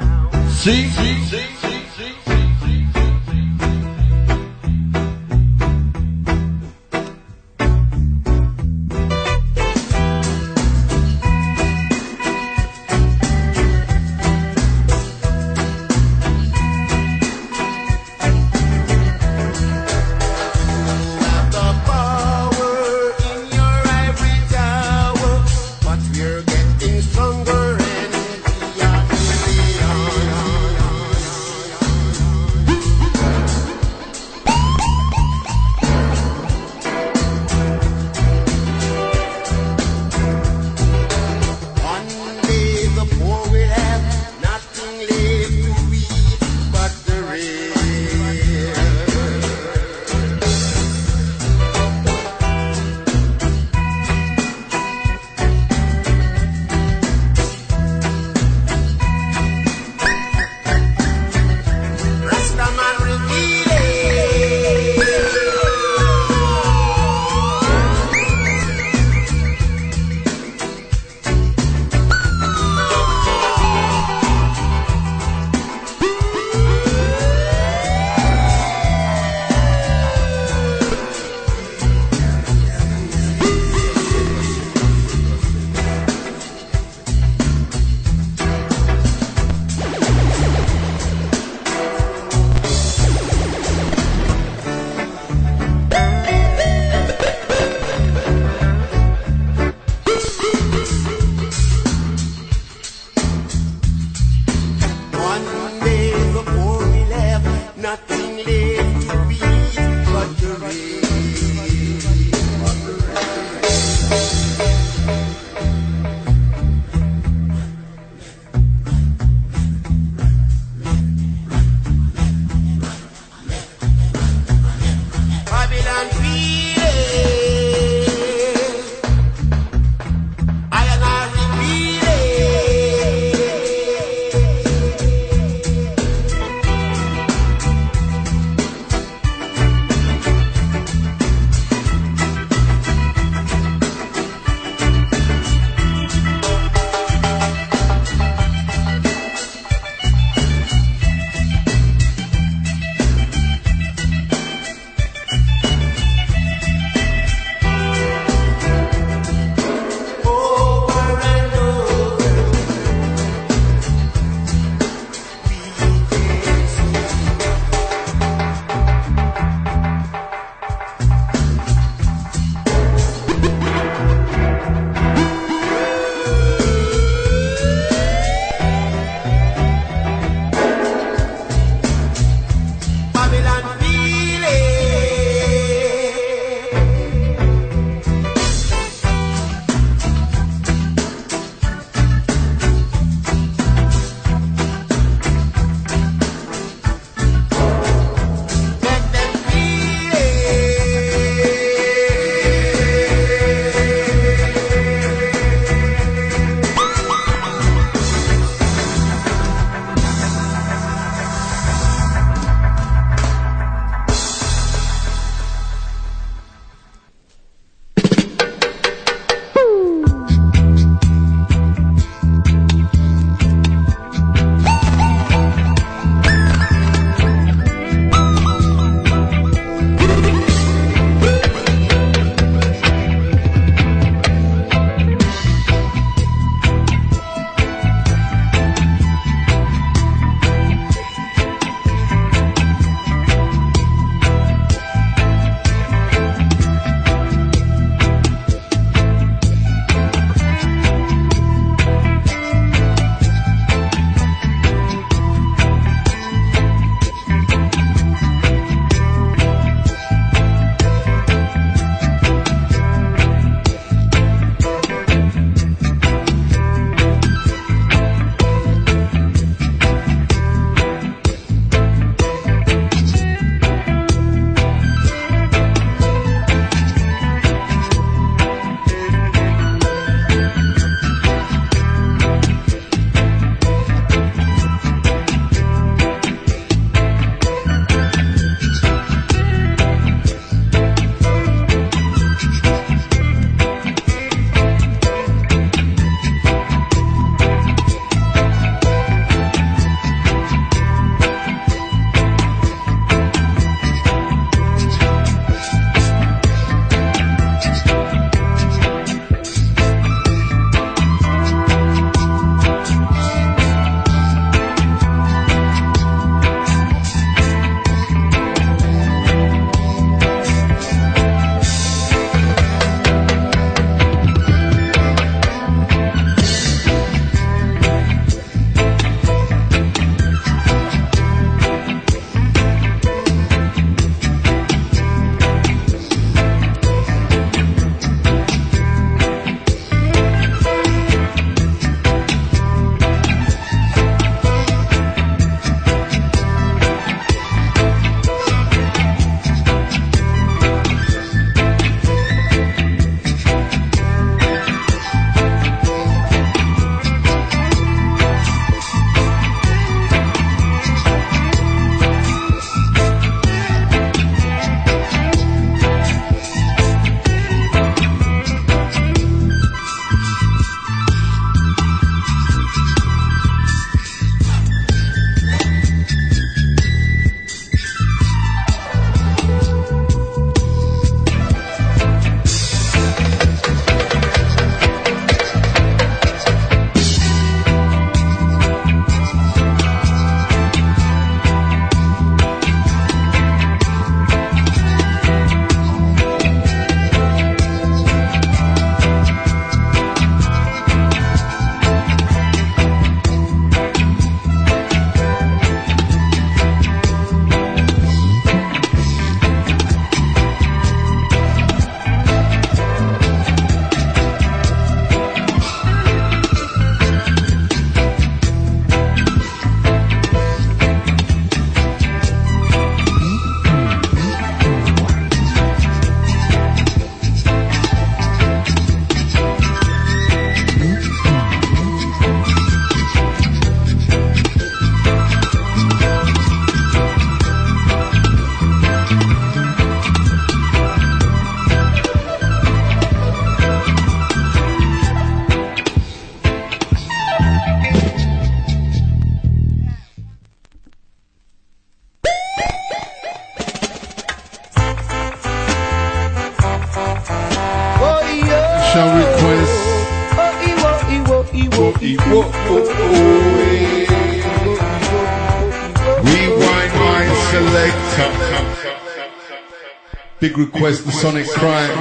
Big the Sonic Crime.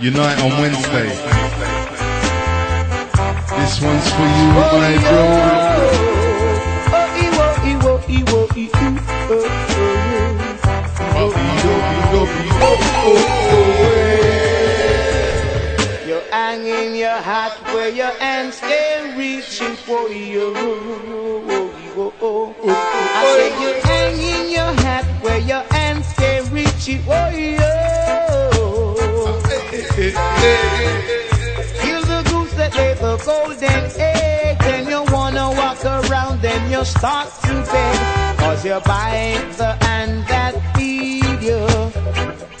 Unite on Wednesday. This one's for you, my bro. Around, then you start to beg. Cause you bite the hand that feed you.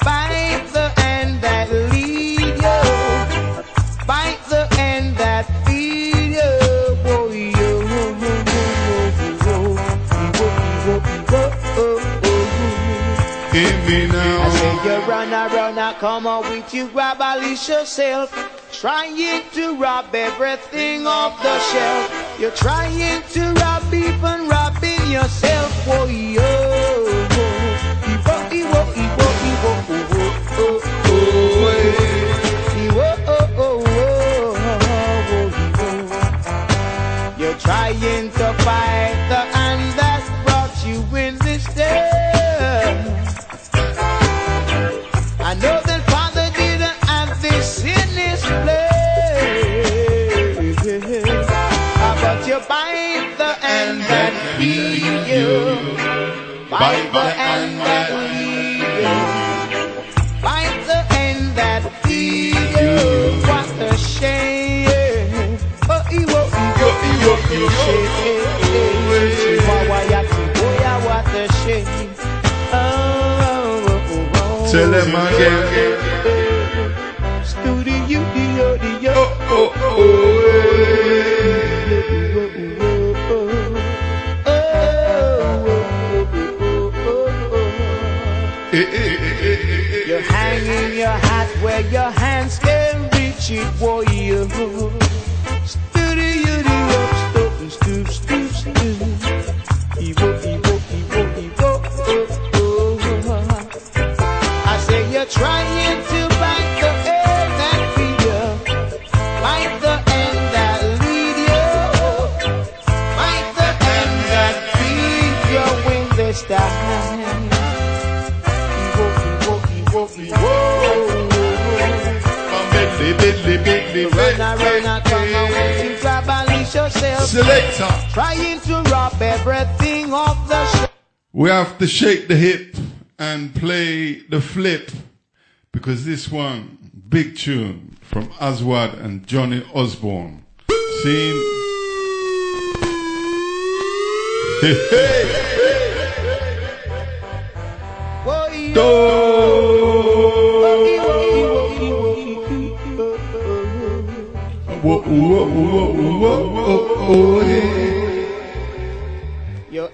Bite the hand that lead you. Bite the hand that feed you. Oh, you. Hear me now. I say you run around, I come out with you, grab a leash yourself. Trying to rob everything off the shelf. You're trying to rob beef and yourself. Oh, yo. Oh, oh. oh, oh. Tell them again. Studio, dio, dio. Oh, oh, oh, oh. Selector. Trying to rob everything off the. We have to shake the hip and play the flip because this one, big tune from Aswad and Johnny Osborne. Seen? [laughs] Hey, hey. Whoa, You're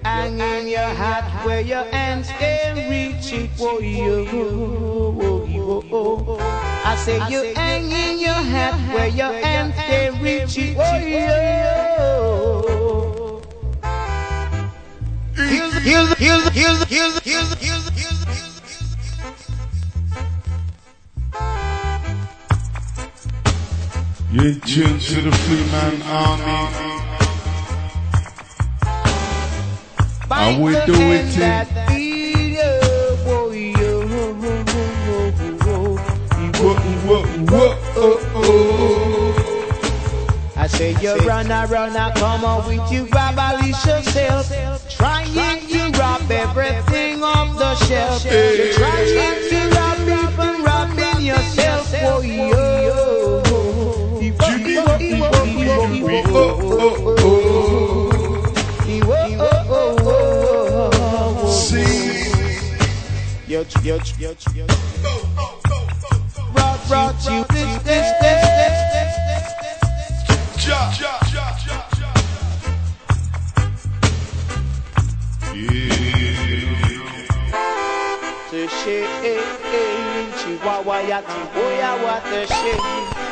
hanging your hat where your hands can reach it. I say you're hanging your hat where your hands can reach it. Whoa, yo. Here's the, here's the, here's the, here's here's here's here's. You're in tune to the Three Man Army. How we do it in oh, oh. I say you run around, I come on with you, grab a leash yourself. Trying to rob everything off the shelf. You're trying to rob even robbing yourself. Oh, yo. ṣe é èyí chihuahua ya ti bóyá wa tẹ ṣe yìí.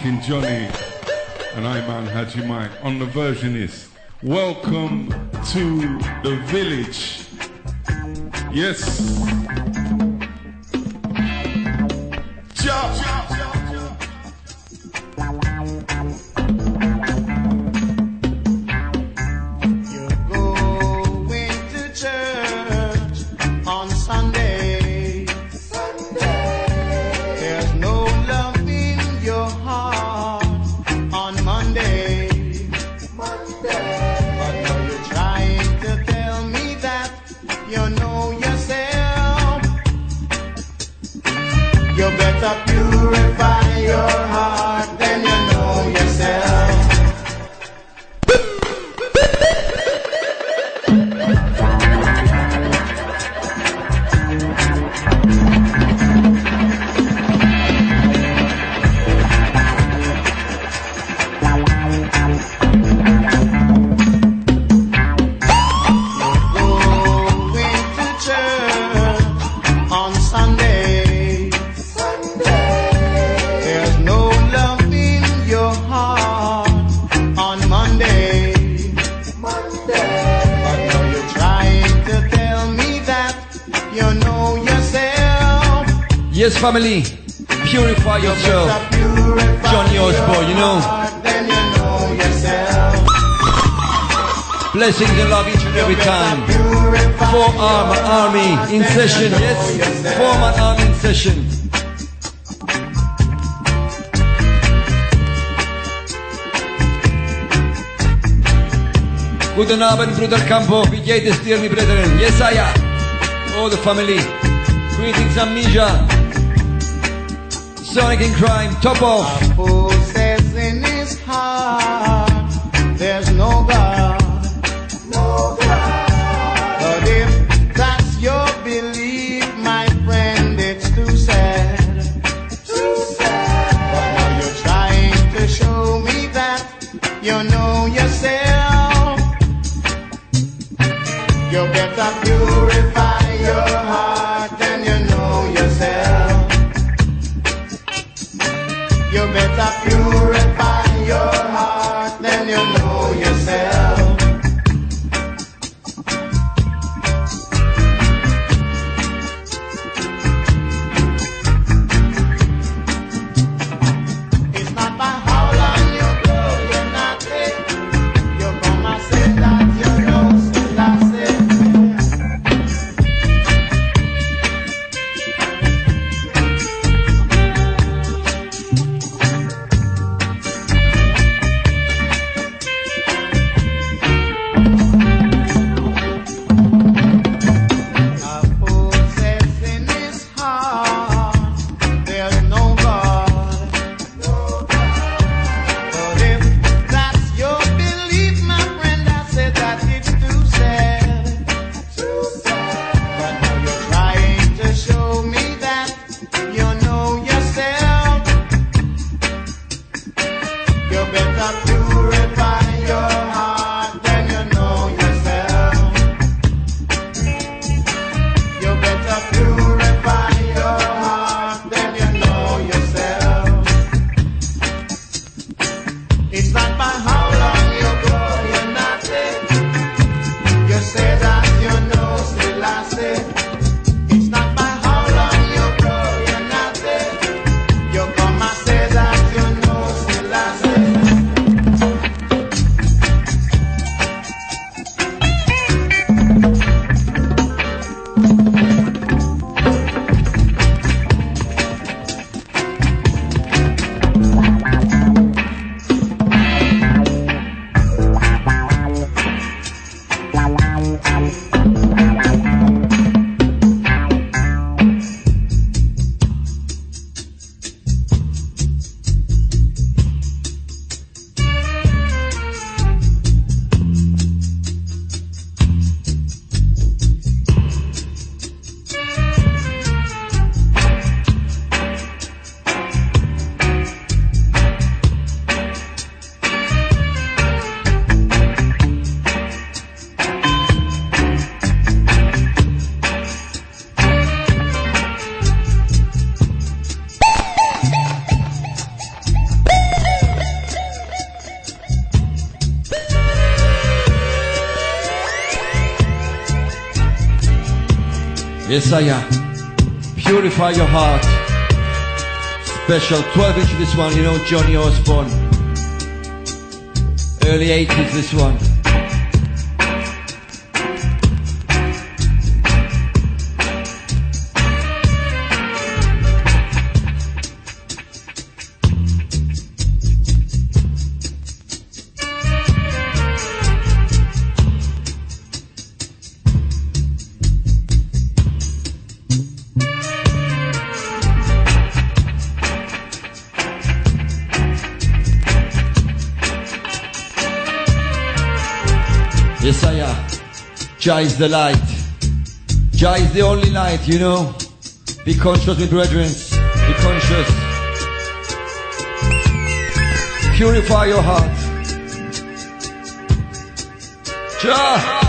King Johnny and I Man Haji Mike on the versionist. Welcome to the village. Yes. up, you. family, purify yourself. Johnny Osborne, you know. Blessings and love each and every time. Four arm army in session. Yes, four an army in session. Guten Abend, Bruder Campo. Wie geht es brethren? Yes, I am. All the family. Greetings, Amnesia. Sonic and Crime, top off. Messiah. Purify your heart. Special 12 inch this one, you know Johnny Osborne. Early 80s this one. Jah is the light. Jah is the only light, you know. Be conscious, my brethren. Be conscious. Purify your heart. Jah.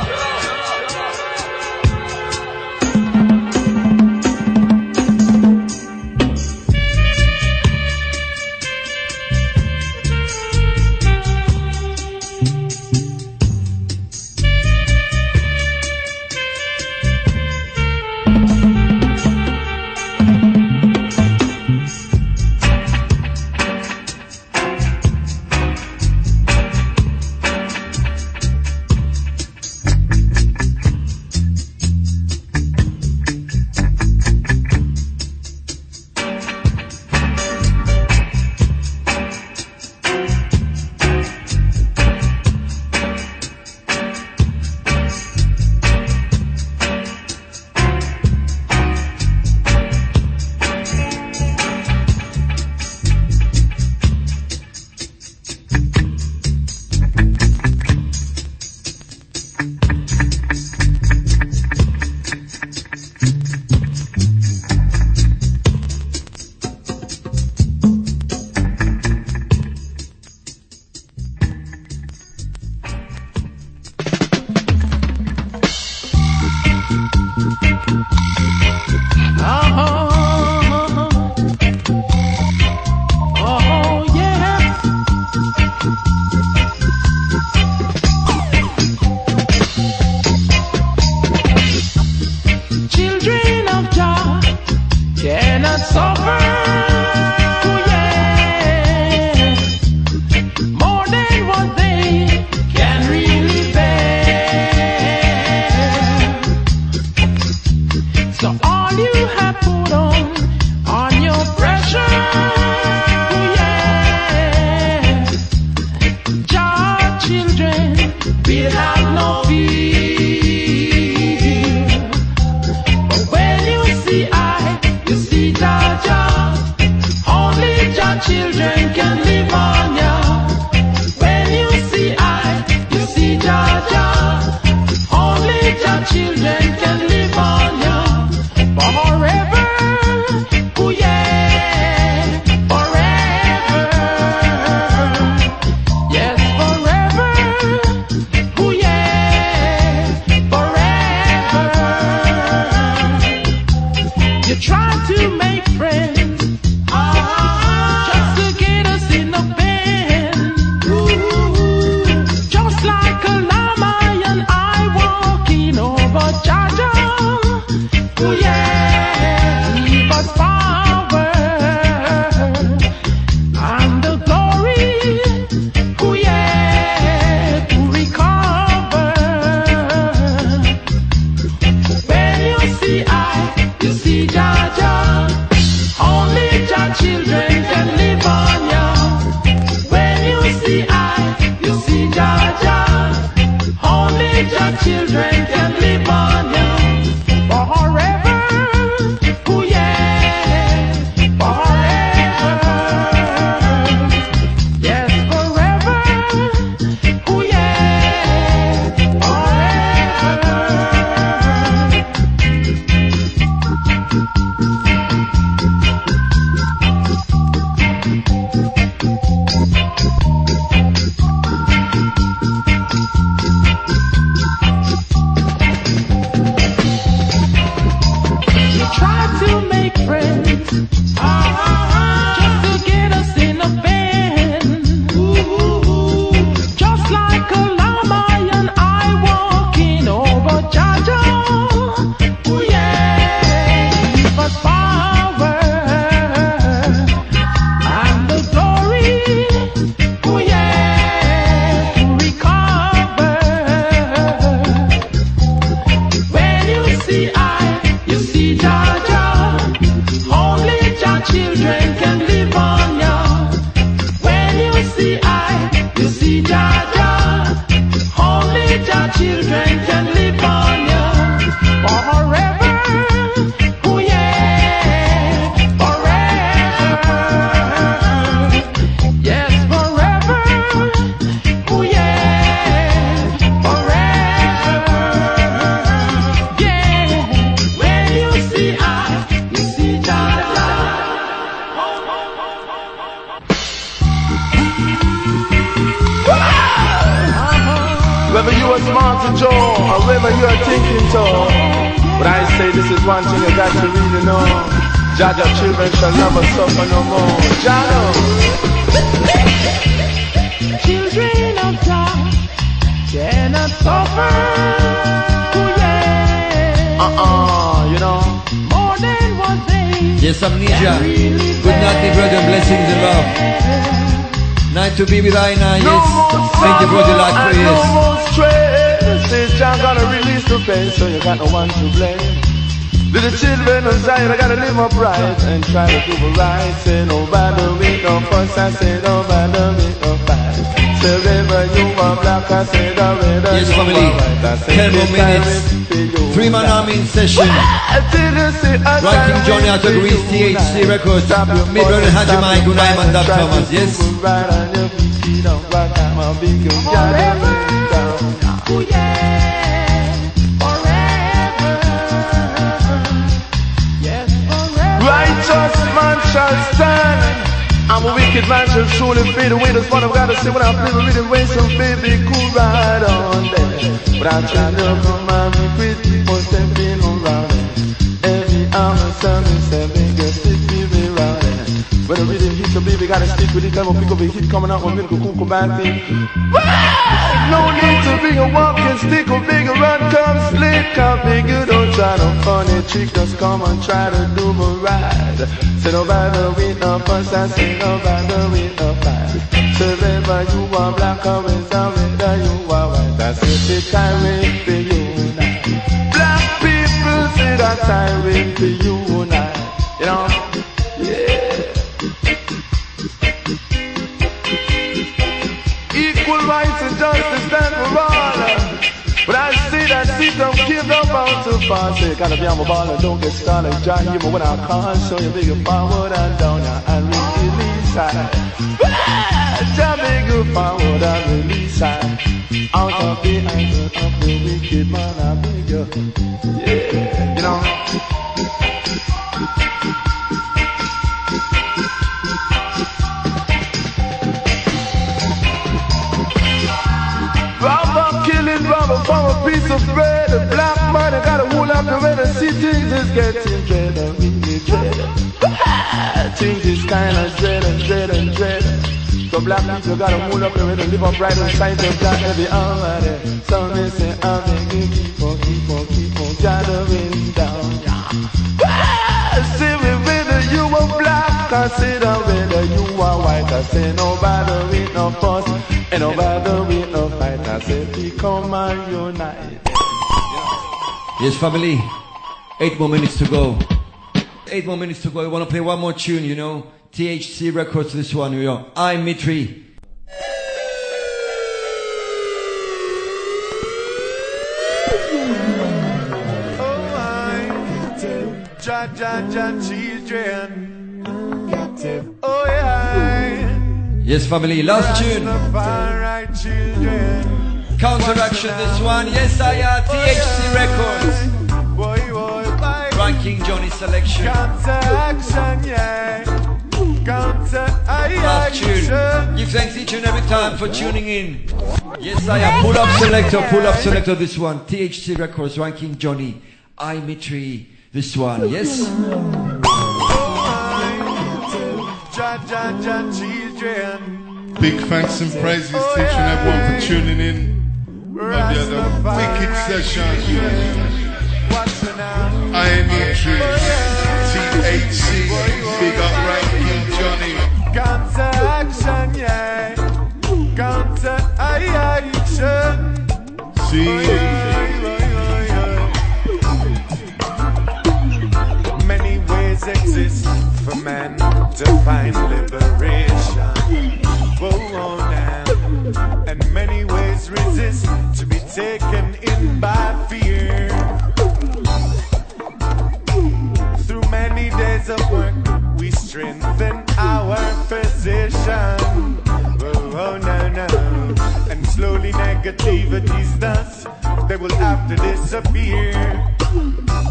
To the. Say no bother with no fuss, I say no bother with no. Say whether you are black, I say the whether Yes, you family. are white, I say 10 more minutes. time for you. Three man army in session. Until you see a Ranking Johnny out of Greece. THC Records. Me brother Haji Mike, night, man, Dab Try to Thomas. Yes. Wicked man shall surely fade away. That's what I've got to say when living with the way. So baby, cool right on there. But I'm trying to come and be pretty for stepping around. Every hour seven, girl, stick with me round it. When the rhythm hits, so baby, gotta stick with it. Time pick up a hit coming out, one minute, cool, cool, bad thing. No need to bring a walking stick or bigger run, come slick. Come bigger, don't try no funny trick. Just come and try to do the ride. Say no bother with no fuss, I say no bother with no fight. So whether you are black or whether whether you are white, I say the time for you now. Black people say that time for you now. You know, far. Say, gotta be on my ball and don't get started. John, me when I call. Show you bigger forward and down and release side. Jah bring you forward and release side. Out of the anger of the wicked man, I bring you. Yeah, you know. Is getting dreader, really dreader. Things is kind of dread and dread. So black people got a move up red and live upright and sight of God every hour there. So oh, they say, I'm making keep on, keep on, keep on gathering down. See me whether you are black, consider whether you are white. I say no bother with no fuss, and no bother with no fight. I say become and unite. Yes, family. Eight more minutes to go. Eight more minutes to go. I want to play one more tune, you know. THC Records, this one, you know. I'm Mitri. Ja, ja, ja, children. Oh yeah. Yes, family. Last tune. Counteraction, this one. Yes, I uh, am. THC Records. Boy, boy, bye. Ranking Johnny selection. Counteraction, yeah. Counter, Last tune. Give thanks each and every time for tuning in. Yes, I am. Pull up selector, pull up selector, this one. THC Records, Ranking Johnny. I Mitri, this one. Yes. Ja, ja, ja, children. Big thanks and praises to each and everyone for tuning in. On the other wicked session. I am Mitri. THC. Big up ranking Johnny. Counteraction, yeah. Counteraction. See. Many ways exist for man to find liberation. Whoa, now. And many ways resist to be taken in by fear. Days of work, we strengthen our position. Whoa, whoa, no, no. And slowly negativities thus, they will have to disappear.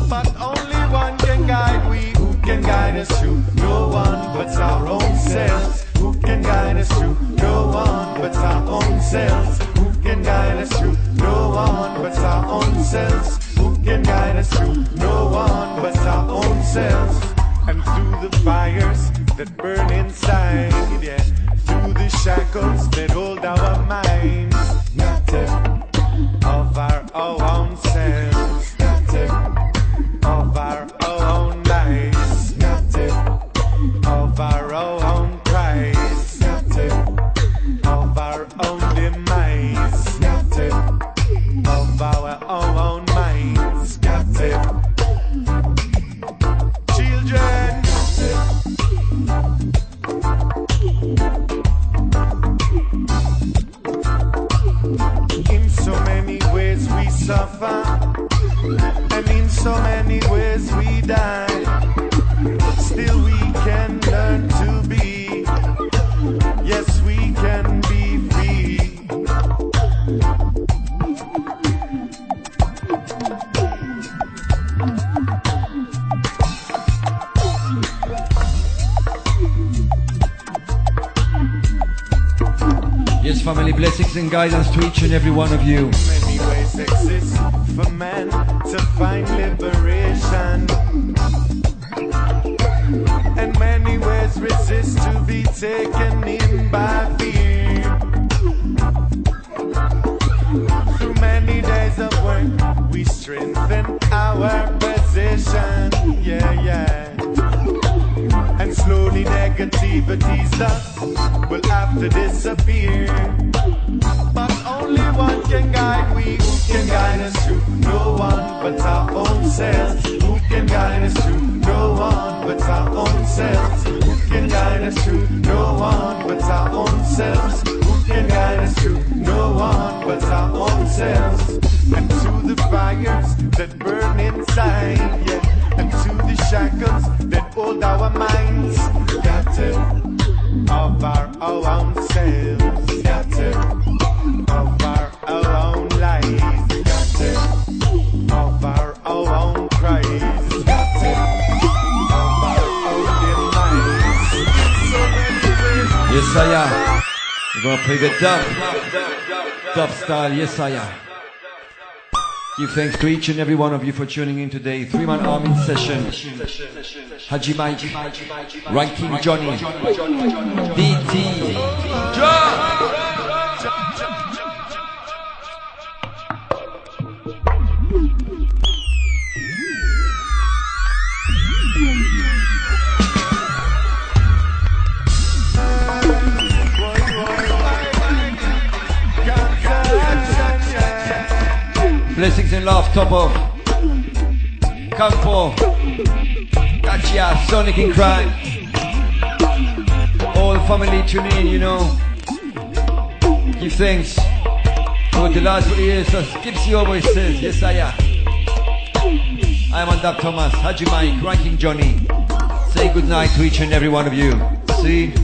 But only one can guide we, who can guide us through. No one but our own selves. Who can guide us through? No one but our own selves. Who can guide us through? No one but our own selves. Who can guide us through? No one but our own selves. And through the fires that burn inside, yeah. Through the shackles that hold our minds, of our own selves, Family. Blessings and guidance to each and every one of you. Many ways exist for man to find liberation. And many ways resist to be taken in by fear. Through many days of work, we strengthen our position. Yeah, yeah. And slowly negativities thus will have to disappear. But only one can guide we, who can guide us through. No one but our own selves. Who can guide us through? No one but our own selves. Who can guide us through? No one but our own selves. Who can guide us through? No one but our own selves. And to the fires that burn inside. And to the shackles that hold our minds. Got to of our own selves. To. Of our own lives. Got to. Of our own cries. To. Of our own demise. Yes, I am. We're gonna play the dub. Dub style, yes, I am. Give thanks to each and every one of you for tuning in today. Three man army session. Haji Mike, Ranking Johnny, DT, Blessings and love, top of Campo, Gotcha, Sonic and Crime. All the family tune in, you know. Give thanks for the last few years. As Gypsy always says, yes I am. I'm on Dub Thomas, Haji Mike, Ranking Johnny. Say good night to each and every one of you. See?